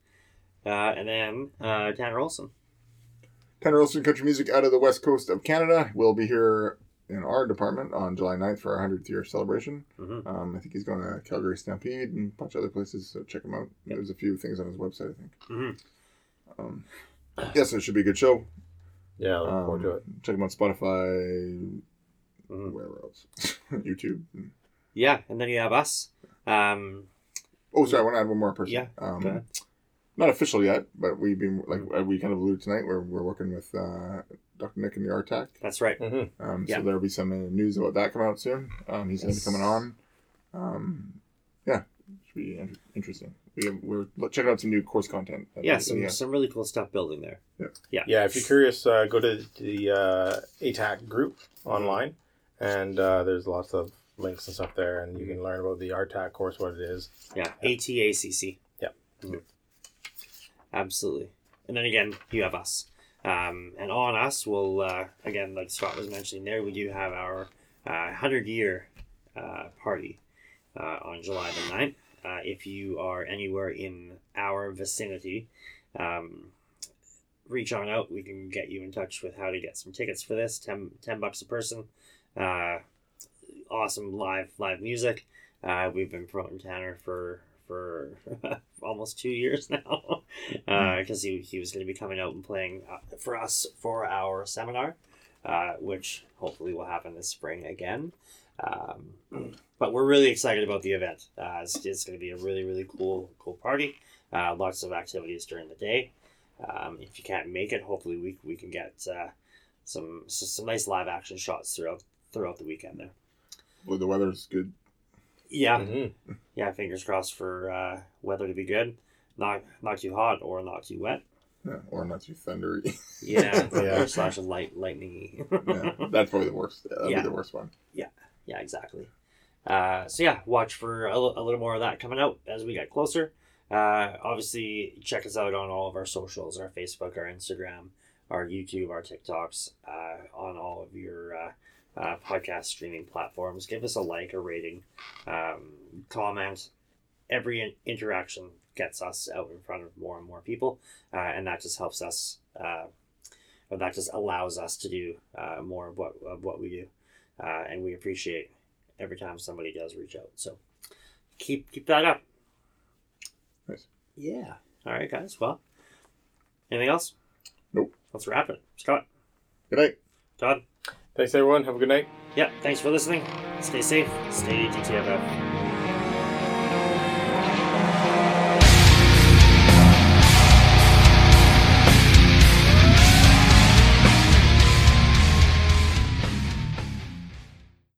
Uh, and then uh, Tanner Olson. Tanner Olson Country Music out of the west coast of Canada will be here in our department on July 9th for our 100th year celebration. Mm-hmm. Um, I think he's going to Calgary Stampede and a bunch of other places, so check him out. Yep. There's a few things on his website, I think. Mm-hmm. Um, yes, it should be a good show. Yeah, look Um, forward to it. Check them out Spotify, Mhm. wherever else, YouTube. Yeah, and then you have us. Um, Oh, sorry, I want to add one more person. Yeah, Um. Not official yet, but we've been like uh, we kind of alluded tonight. We're we're working with uh, Dr. Nick and the RTAC. that's right. hmm Um, Yeah. So there'll be some uh, news about that coming out soon. Um, he's going to be coming on. Um, yeah, should be interesting. We have, we're checking out some new course content. Yeah, some, some really cool stuff building there. Yeah, Yeah. yeah if you're curious, uh, go to the uh, ATACC group online, and uh, there's lots of links and stuff there, and you can learn about the RTAC course, what it is. Yeah, ATACC. Yeah. Mhm. Absolutely. And then again, you have us. Um, and on us, we'll, uh, again, like Scott was mentioning there, we do have our uh, 100 year uh, party uh, on July the 9th. Uh, if you are anywhere in our vicinity, um, reach on out. We can get you in touch with how to get some tickets for this. 10, 10 bucks a person. Uh, awesome live live music. Uh, we've been promoting Tanner for for almost two years now because he, he was going to be coming out and playing uh, for us for our seminar, uh, which hopefully will happen this spring again. Um, but we're really excited about the event. Uh, it's it's going to be a really really cool cool party. Uh, lots of activities during the day. Um, if you can't make it, hopefully we, we can get uh, some some nice live action shots throughout throughout the weekend there. Well, the weather's good. Yeah, Mhm. yeah. Fingers crossed for uh, weather to be good, not not too hot or not too wet. Yeah, or not too thundery. Yeah, Yeah. or slash light lightningy. yeah, that's probably the worst. Yeah, that'd Yeah. be the worst one. yeah, exactly. Uh, so yeah, watch for a, a little more of that coming out as we get closer. Uh, obviously, check us out on all of our socials: our Facebook, our Instagram, our YouTube, our TikToks, uh, on all of your uh, uh, podcast streaming platforms. Give us a like, a rating, um, comment. Every in- interaction gets us out in front of more and more people, uh, and that just helps us. Or that just allows us to do more of what of what we do, uh, and we appreciate every time somebody does reach out. So keep keep that up. Nice. Yeah. All right, guys. Well, anything else? Nope. Let's wrap it. Scott, Good night. Todd. Thanks, everyone. Have a good night. Yeah. Thanks for listening. Stay safe. Stay GTFF.